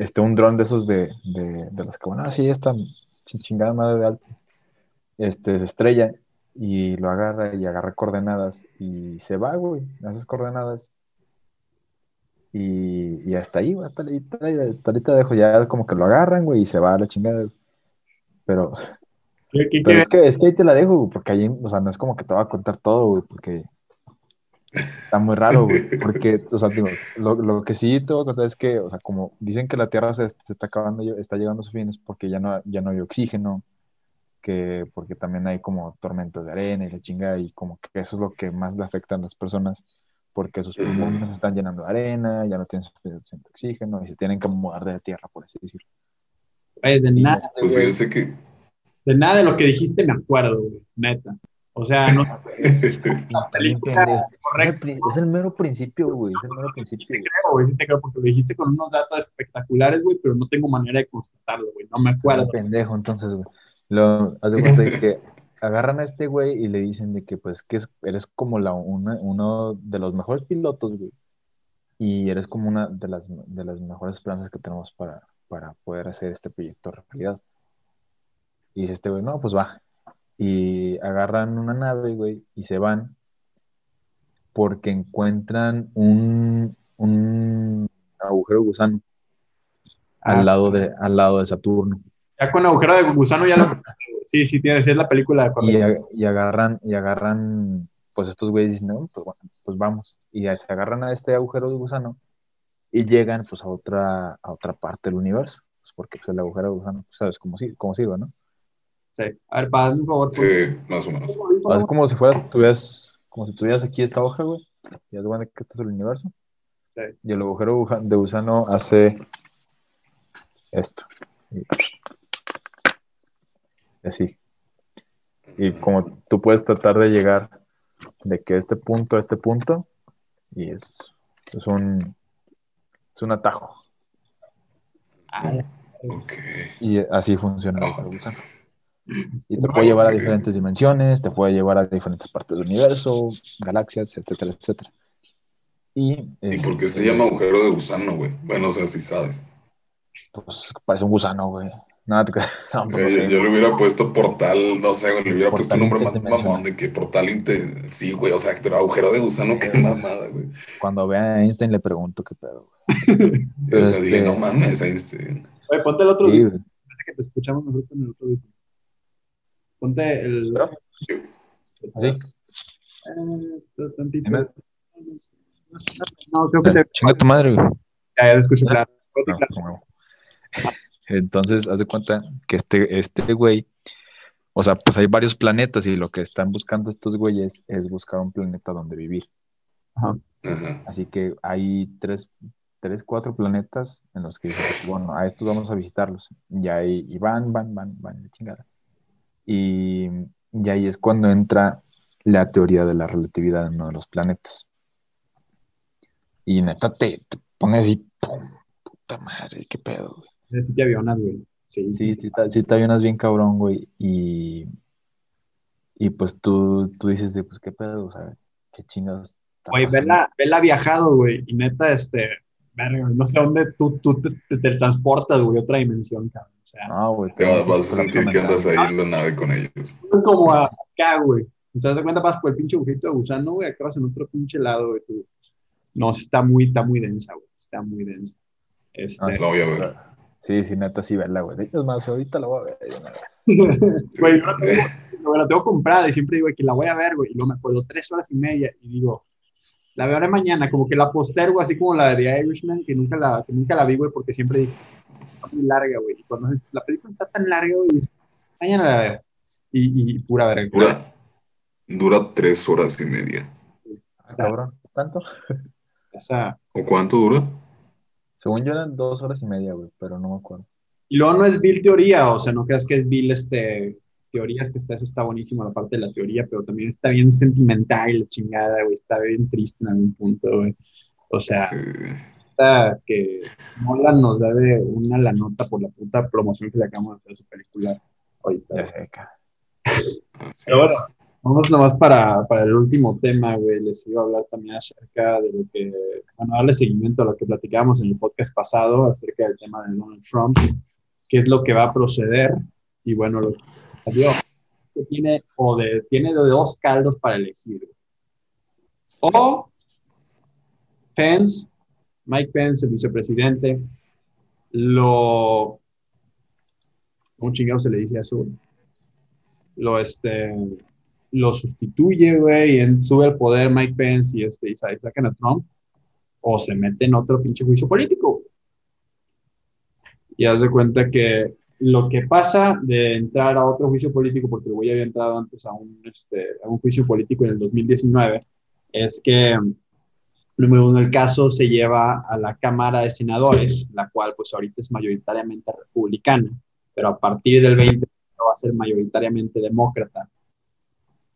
este, un dron de esos de, de, de los que, bueno, así esta chin- chingada madre de alto, este, se estrella y lo agarra y agarra coordenadas y se va, güey, a esas coordenadas. Y, y hasta ahí, güey, hasta, ahí- hasta ahorita dejo ya como que lo agarran, güey, y se va a la chingada. Pero, ¿Qué, qué- pero es que, es que ahí te la dejo, güey, porque ahí, o sea, no es como que te va a contar todo, güey, porque está muy raro, güey. Porque, o sea, digo, lo, lo que sí te voy a contar es que, o sea, como dicen que la Tierra se, se está acabando, está llegando a su fin, es porque ya no, ya no hay oxígeno, que porque también hay como tormentas de arena y la chingada, y como que eso es lo que más le afecta a las personas, porque sus pulmones se están llenando de arena, ya no tienen suficiente oxígeno y se tienen que mudar de la Tierra, por así decirlo. De nada, Pues que. de nada de lo que dijiste me acuerdo, güey, neta. O sea, no. Es el mero principio, güey. Es el mero principio. güey. creo, güey, sí te creo, porque lo dijiste con unos datos espectaculares, güey, pero no tengo manera de constatarlo, güey, no me acuerdo. Pendejo, entonces, güey. Lo, haz de cuenta de que agarran a este güey y le dicen de que, pues, que es- eres como la, una- uno de los mejores pilotos, güey. Y eres como una de las, de las mejores esperanzas que tenemos para, para poder hacer este proyecto realidad. Y dice este güey, no, pues va. Y agarran una nave, güey, y se van porque encuentran un, un agujero gusano Ah. al, lado de, al lado de Saturno. Ya con agujero de gusano ya lo... Sí, sí, tienes, es la película de Y, y agarran, y agarran, pues estos güeyes dicen, no, pues, bueno, pues vamos. Y se agarran a este agujero de gusano y llegan pues a otra, a otra parte del universo. Pues porque pues, el agujero de gusano, pues, sabes cómo, cómo sirve, ¿no? Sí. A ver, para un favor. Sí, más o menos. Es como si fueras, tuvieras, como si tuvieras aquí esta hoja, güey. Y de cuenta que este es el universo. Sí. Y el agujero de gusano hace esto. Y así. Y como tú puedes tratar de llegar de que este punto a este punto, y es, es un es un atajo. Ah, Ok. Y así funciona el agujero de gusano. Y te puede llevar a diferentes dimensiones, te puede llevar a diferentes partes del universo, galaxias, etcétera, etcétera. Y, ¿Y por qué se este, llama agujero de gusano, güey? Bueno, o sea, si sabes. Pues parece un gusano, güey. Nada, te. No, pues, no Eh, sé. yo, le hubiera puesto portal, no sé, güey, le hubiera puesto un nombre más mamón de que portal inte... Sí, güey, o sea, pero agujero de gusano, qué mamada, güey. Cuando vea a Einstein le pregunto qué pedo, güey. O sea, dile, Este- no mames, Einstein. Oye, ponte el otro Sí, día, güey. parece que te escuchamos mejor con el otro día. Ponte el... Así. Eh, tantito. No, creo que te... Chinga tu madre, güey. Ya, ya te escucho. No, no. Entonces, haz de cuenta que este, este güey, o sea, pues hay varios planetas y lo que están buscando estos güeyes es buscar un planeta donde vivir. Ajá. Así que hay tres, tres, cuatro planetas en los que dicen, pues, bueno, a estos vamos a visitarlos. Y ahí y van, van, van, van, de chingada. Y, y ahí es cuando entra la teoría de la relatividad en uno de los planetas. Y neta te, te pones así, pum, puta madre, qué pedo, güey. Necesito avionas, güey. Sí, Sí, sí, te- sí te avionas bien cabrón, güey. Y, y pues tú, tú dices, de, pues qué pedo, o sea, qué chingados. Güey, vela, vela viajado, güey. Y neta, este, verga, no sé dónde tú, tú te, te, te transportas, güey, otra dimensión, cabrón. O sea, No, güey. Te vas, vas a sentir que andas ahí en la nave con ellos. es como acá, güey. O sea, te cuenta, vas por el pinche agujito de gusano, güey, acabas en otro pinche lado, güey. tú. No, está muy, está muy densa, güey. Está muy densa. Este, Ah, La voy a ver. Sí, sí, neta, sí, verla, güey. Es más, ahorita la voy a ver. Güey, yo la tengo, la tengo comprada y siempre digo que la voy a ver, güey. Y luego me acuerdo tres horas y media y digo, la veré mañana, como que la postergo así como la de The Irishman, que nunca la, que nunca la vi, güey, porque siempre digo, está muy larga, güey. Y cuando la película está tan larga, güey, mañana la veo. Y, y pura verga. Dura, dura tres horas y media. Cabrón, ¿tanto? O sea, ¿O cuánto dura? Según yo eran dos horas y media, güey, pero no me acuerdo. y luego no es Bill teoría, o sea, no creas que es Bill este, teorías, que está, eso está buenísimo, la parte de la teoría, pero también está bien sentimental, la chingada, güey, está bien triste en algún punto, güey. O sea, Sí. neta que Nolan nos debe una la nota por la puta promoción que le acabamos de hacer a su película ahorita. Ya sé, ca- Pero bueno, vamos nomás para, para el último tema, güey. Les iba a hablar también acerca de lo que, bueno, darle seguimiento a lo que platicábamos en el podcast pasado acerca del tema de Donald Trump, qué es lo que va a proceder y bueno, lo que que tiene, o de, tiene dos caldos para elegir. O Pence Mike Pence, el vicepresidente, lo... Un chingado se le dice a eso? Lo, este, lo sustituye, güey, y sube al poder Mike Pence y, este, y sacan a Trump, o se mete en otro pinche juicio político. Y haz de cuenta que lo que pasa de entrar a otro juicio político, porque el había entrado antes a un, este, a un juicio político en el 2019, es que, número uno, el caso se lleva a la Cámara de Senadores, la cual pues ahorita es mayoritariamente republicana, pero a partir del 20 va a ser mayoritariamente demócrata.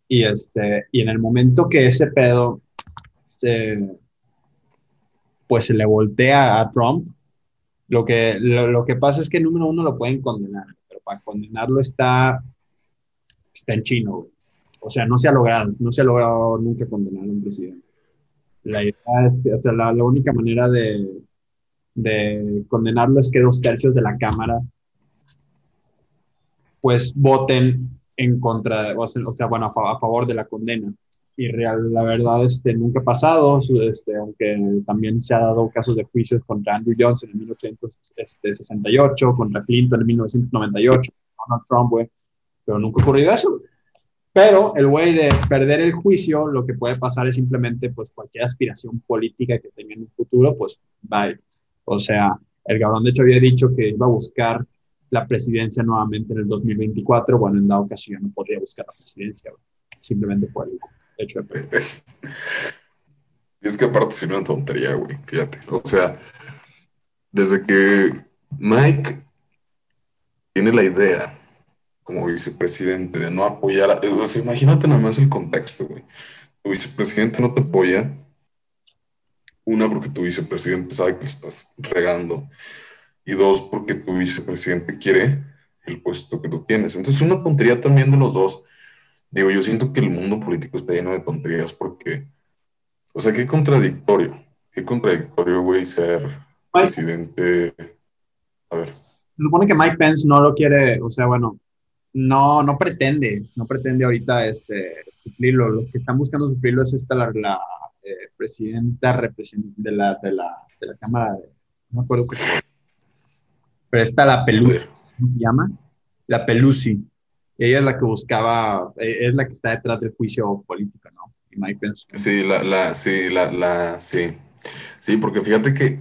Y, este, y en el momento que ese pedo se, pues se le voltea a Trump, lo que, lo, que pasa es que número uno lo pueden condenar, pero para condenarlo está, está en chino. O sea, no se ha logrado, no se ha logrado nunca condenar a un presidente. La, o sea, la, la única manera de, de condenarlo es que dos tercios de la Cámara pues voten en contra, o sea, bueno, a, favor de la condena. Y real, la verdad, este, nunca ha pasado, este, aunque también se ha dado casos de juicios contra Andrew Johnson en 1968, contra Clinton en 1998, Donald Trump, güey, pero nunca ha ocurrido eso. Pero el güey de perder el juicio, lo que puede pasar es simplemente, pues, cualquier aspiración política que tenga en un futuro, pues, bye. O sea, el cabrón de hecho había dicho que iba a buscar la presidencia nuevamente en el 2024, bueno, en dado caso yo no podría buscar la presidencia, simplemente por el es que aparte es una tontería, güey, fíjate. O sea, desde que Mike tiene la idea como vicepresidente de no apoyar, a, o sea, imagínate nada más el contexto, güey. Tu vicepresidente no te apoya, una porque tu vicepresidente sabe que estás regando y dos, porque tu vicepresidente quiere el puesto que tú tienes. Entonces, una tontería también de los dos. Digo, yo siento que el mundo político está lleno de tonterías porque, o sea, qué contradictorio, qué contradictorio, güey, ser presidente. A ver. Se supone que Mike Pence no lo quiere, o sea, bueno, no, no pretende, no pretende ahorita este, suplirlo. Los que están buscando suplirlo es esta, la, la eh, presidenta de la, de, la, de la Cámara, de, no me acuerdo qué pero está la Pelusi, ¿cómo se llama? La Pelusi. Ella es la que buscaba, eh, es la que está detrás del juicio político, ¿no? Y Mike Pence. Sí, la, la, sí, la, la, sí. Sí, porque fíjate que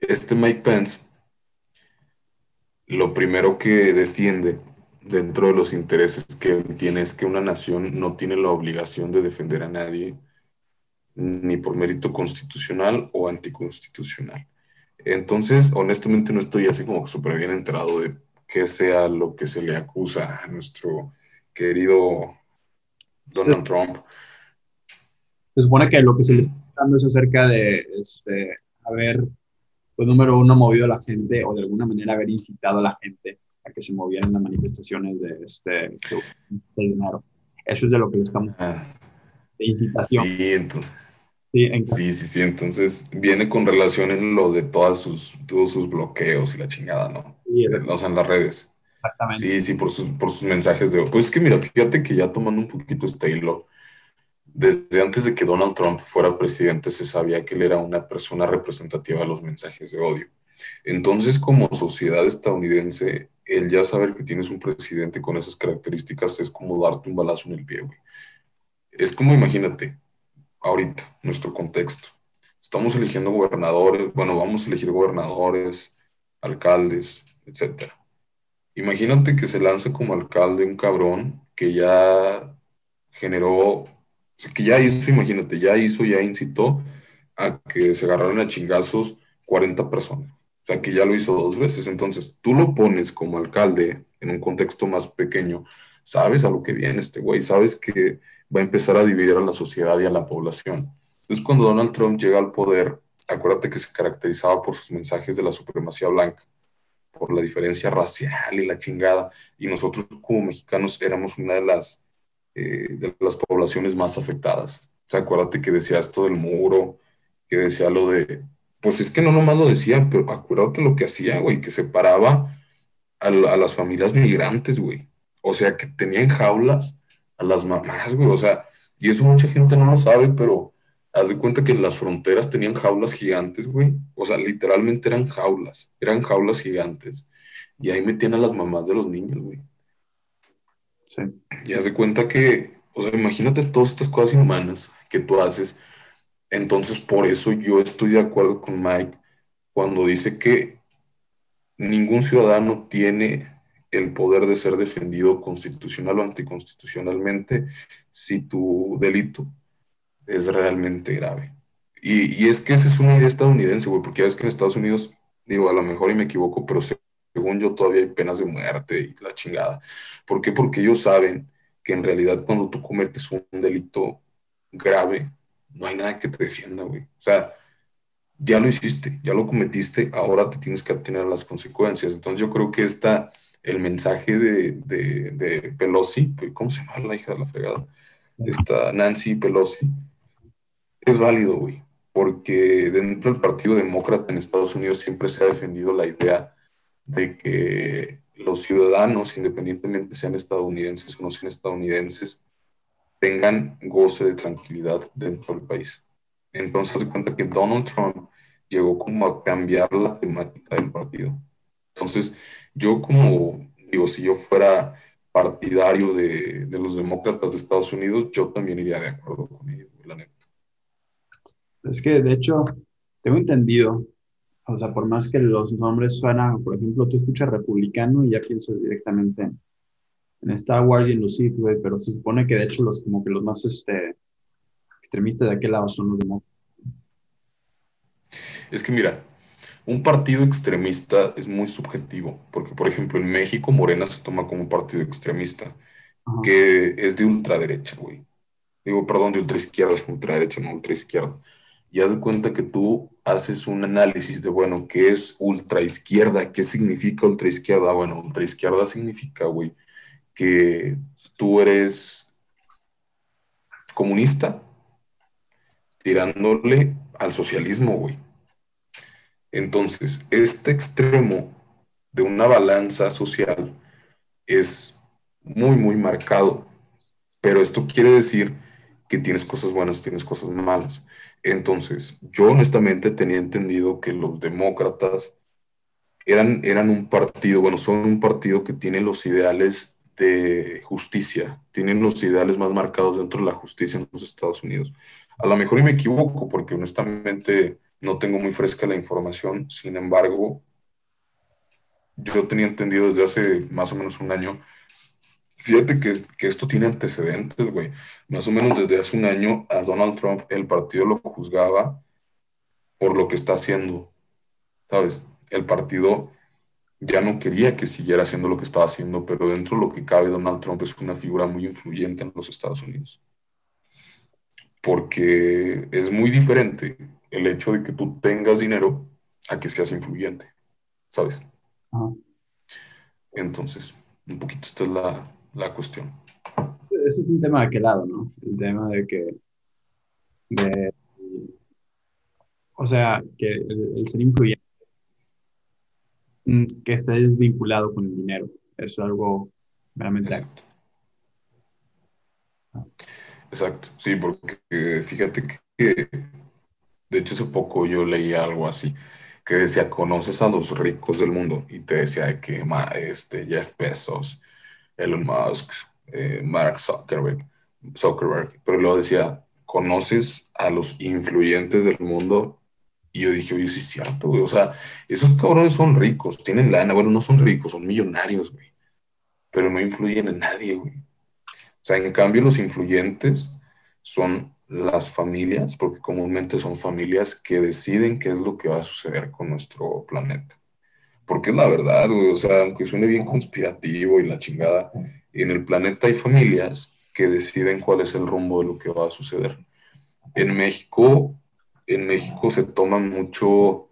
este Mike Pence, lo primero que defiende dentro de los intereses que él tiene es que una nación no tiene la obligación de defender a nadie, ni por mérito constitucional o anticonstitucional. Entonces, honestamente no estoy así como súper bien enterado de qué sea lo que se le acusa a nuestro querido Donald Trump. Se supone que lo que se le está dando es acerca de este, haber, pues número uno, movido a la gente o de alguna manera haber incitado a la gente a que se movieran las manifestaciones de este de dinero. Eso es de lo que le estamos ah. de incitación. Sí, entonces Sí, sí, sí, Entonces viene con relación en lo de todas sus, todos sus bloqueos y la chingada, ¿no? Sí, o sea, en las redes. Exactamente. Sí, sí, por sus, por sus mensajes de... Pues es que mira, fíjate que ya tomando un poquito este hilo, desde antes de que Donald Trump fuera presidente se sabía que él era una persona representativa de los mensajes de odio. Entonces, como sociedad estadounidense, el ya saber que tienes un presidente con esas características es como darte un balazo en el pie, güey. Es como, imagínate, ahorita, nuestro contexto. Estamos eligiendo gobernadores, bueno, vamos a elegir gobernadores, alcaldes, etc. Imagínate que se lance como alcalde un cabrón que ya generó, que ya hizo, imagínate, ya hizo, ya incitó a que se agarraran a chingazos 40 personas. O sea, que ya lo hizo dos veces. Entonces, tú lo pones como alcalde en un contexto más pequeño, sabes a lo que viene este güey, sabes que va a empezar a dividir a la sociedad y a la población. Entonces, cuando Donald Trump llega al poder, acuérdate que se caracterizaba por sus mensajes de la supremacía blanca, por la diferencia racial y la chingada, y nosotros como mexicanos éramos una de las, eh, de las poblaciones más afectadas. O sea, acuérdate que decía esto del muro, que decía lo de, pues es que no nomás lo decía, pero acuérdate lo que hacía, güey, que separaba a, a las familias migrantes, güey. O sea, que tenían jaulas a las mamás, güey. O sea, y eso mucha gente no lo sabe, pero haz de cuenta que en las fronteras tenían jaulas gigantes, güey. O sea, literalmente eran jaulas, eran jaulas gigantes. Y ahí metían a las mamás de los niños, güey. Sí. Y haz de cuenta que, o sea, imagínate todas estas cosas inhumanas que tú haces. Entonces, por eso yo estoy de acuerdo con Mike cuando dice que ningún ciudadano tiene el poder de ser defendido constitucional o anticonstitucionalmente si tu delito es realmente grave. Y, y, es que esa es una idea estadounidense, güey, porque ya ves que en Estados Unidos, digo, a lo mejor y me equivoco, pero según yo todavía hay penas de muerte y la chingada. ¿Por qué? Porque ellos saben que en realidad cuando tú cometes un delito grave, no hay nada que te defienda, güey. O sea, ya lo hiciste, ya lo cometiste, ahora te tienes que atener las consecuencias. Entonces yo creo que está el mensaje de, de, de Pelosi, ¿cómo se llama la hija de la fregada? Esta Nancy Pelosi, es válido, güey, porque dentro del Partido Demócrata en Estados Unidos siempre se ha defendido la idea de que los ciudadanos, independientemente sean estadounidenses o no sean estadounidenses, tengan goce de tranquilidad dentro del país. Entonces se cuenta que Donald Trump llegó como a cambiar la temática del partido. Entonces, yo como, digo, si yo fuera partidario de, de los demócratas de Estados Unidos, yo también iría de acuerdo con ellos, la neta. Es que, de hecho, tengo entendido, o sea, por más que los nombres suenan, por ejemplo, tú escuchas republicano y ya piensas directamente en, en Star Wars y en Sith, güey, pero se supone que de hecho los como que los más este, extremistas de aquel lado son los demócratas. Es que mira, un partido extremista es muy subjetivo, porque por ejemplo en México Morena se toma como un partido extremista, Ajá. que es de ultraderecha, güey. Digo, perdón, de ultraizquierda, ultraderecha, no ultraizquierda. Y haz de cuenta que tú haces un análisis de, bueno, ¿qué es ultraizquierda? ¿Qué significa ultraizquierda? Bueno, ultraizquierda significa, güey, que tú eres comunista tirándole al socialismo, güey. Entonces, este extremo de una balanza social es muy, muy marcado. Pero esto quiere decir que tienes cosas buenas, tienes cosas malas. Entonces, yo honestamente tenía entendido que los demócratas eran, eran un partido, bueno, son un partido que tiene los ideales de justicia, tienen los ideales más marcados dentro de la justicia en los Estados Unidos. A lo mejor y me equivoco, porque honestamente no tengo muy fresca la información, sin embargo, yo tenía entendido desde hace más o menos un año, fíjate que, que esto tiene antecedentes, güey, más o menos desde hace un año a Donald Trump el partido lo juzgaba por lo que está haciendo, ¿sabes? El partido ya no quería que siguiera haciendo lo que estaba haciendo, pero dentro de lo que cabe, Donald Trump es una figura muy influyente en los Estados Unidos. Porque es muy diferente el hecho de que tú tengas dinero a que seas influyente, ¿sabes? Entonces, un poquito esta es la, la cuestión. Eso es un tema de aquel lado, ¿no? El tema de que, de, o sea, que el, el ser influyente, mm, que estés vinculado con el dinero, es algo realmente Exacto. Exacto, sí, porque eh, fíjate que, de hecho, hace poco yo leí algo así, que decía, conoces a los ricos del mundo, y te decía de que ma, este, Jeff Bezos, Elon Musk, eh, Mark Zuckerberg, Zuckerberg, pero luego decía, conoces a los influyentes del mundo, y yo dije, oye, sí es cierto, güey, o sea, esos cabrones son ricos, tienen lana, bueno, no son ricos, son millonarios, güey, pero no influyen en nadie, güey. O sea, en cambio los influyentes son las familias, porque comúnmente son familias que deciden qué es lo que va a suceder con nuestro planeta. Porque es la verdad, güey, o sea, aunque suene bien conspirativo y la chingada, en el planeta hay familias que deciden cuál es el rumbo de lo que va a suceder. En México, en México se toman mucho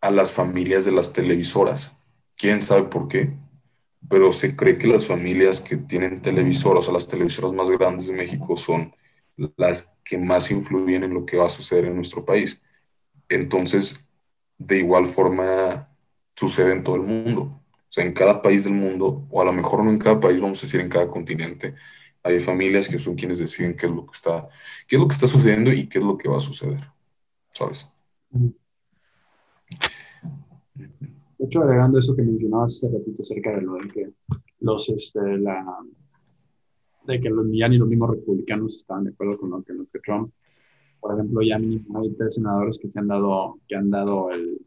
a las familias de las televisoras. ¿Quién sabe por qué? pero se cree que las familias que tienen televisoras, o sea, las televisoras más grandes de México son las que más influyen en lo que va a suceder en nuestro país. Entonces, de igual forma, sucede en todo el mundo. O sea, en cada país del mundo, o a lo mejor no en cada país, vamos a decir en cada continente, hay familias que son quienes deciden qué es lo que está, qué es lo que está sucediendo y qué es lo que va a suceder, ¿sabes? De hecho, agregando eso que mencionabas hace ratito acerca de lo de que los, este, la, de que los, ya ni los mismos republicanos estaban de acuerdo con lo que, lo que Trump, por ejemplo, ya mínimo hay tres senadores que se han dado, que han dado el,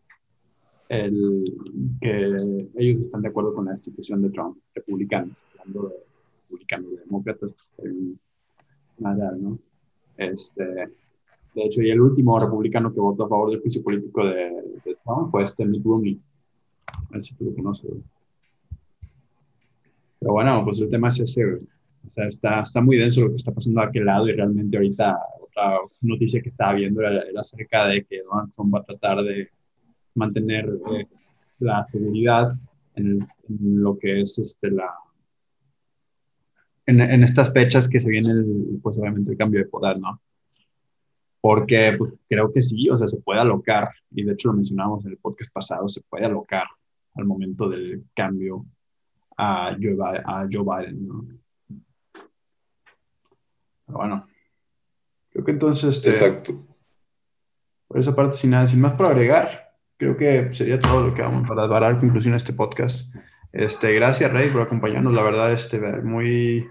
el, que ellos están de acuerdo con la institución de Trump, republicanos, hablando de republicanos, de demócratas, nada, ¿no? Este, de hecho, y el último republicano que votó a favor del juicio político de, Trump fue este Mitt Romney. Así que lo conoce. Pero bueno, pues el tema es ese, O sea, está, está muy denso lo que está pasando a aquel lado y realmente ahorita otra noticia que estaba viendo era, acerca de que Donald Trump va a tratar de mantener eh, la seguridad en, lo que es este, la... En, en, estas fechas que se viene, el, pues obviamente el cambio de poder, ¿no? Porque pues, creo que sí, o sea, se puede alocar, y de hecho lo mencionamos en el podcast pasado, se puede alocar al momento del cambio a Joe, a Joe Biden, ¿no? Pero bueno, creo que entonces... Este, Exacto. Por esa parte, sin nada, sin más por agregar, creo que sería todo lo que vamos para dar conclusión a este podcast. Este, gracias, Rey, por acompañarnos. La verdad, este, muy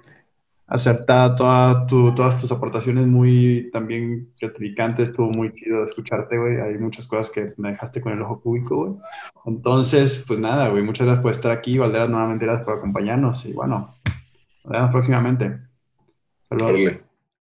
acertada toda tu, todas tus aportaciones, muy también gratificantes. Estuvo muy chido escucharte, güey. Hay muchas cosas que me dejaste con el ojo público, güey. Entonces, pues nada, güey, muchas gracias por estar aquí. Valderas, nuevamente gracias por acompañarnos. Y bueno, nos vemos próximamente. Saludos.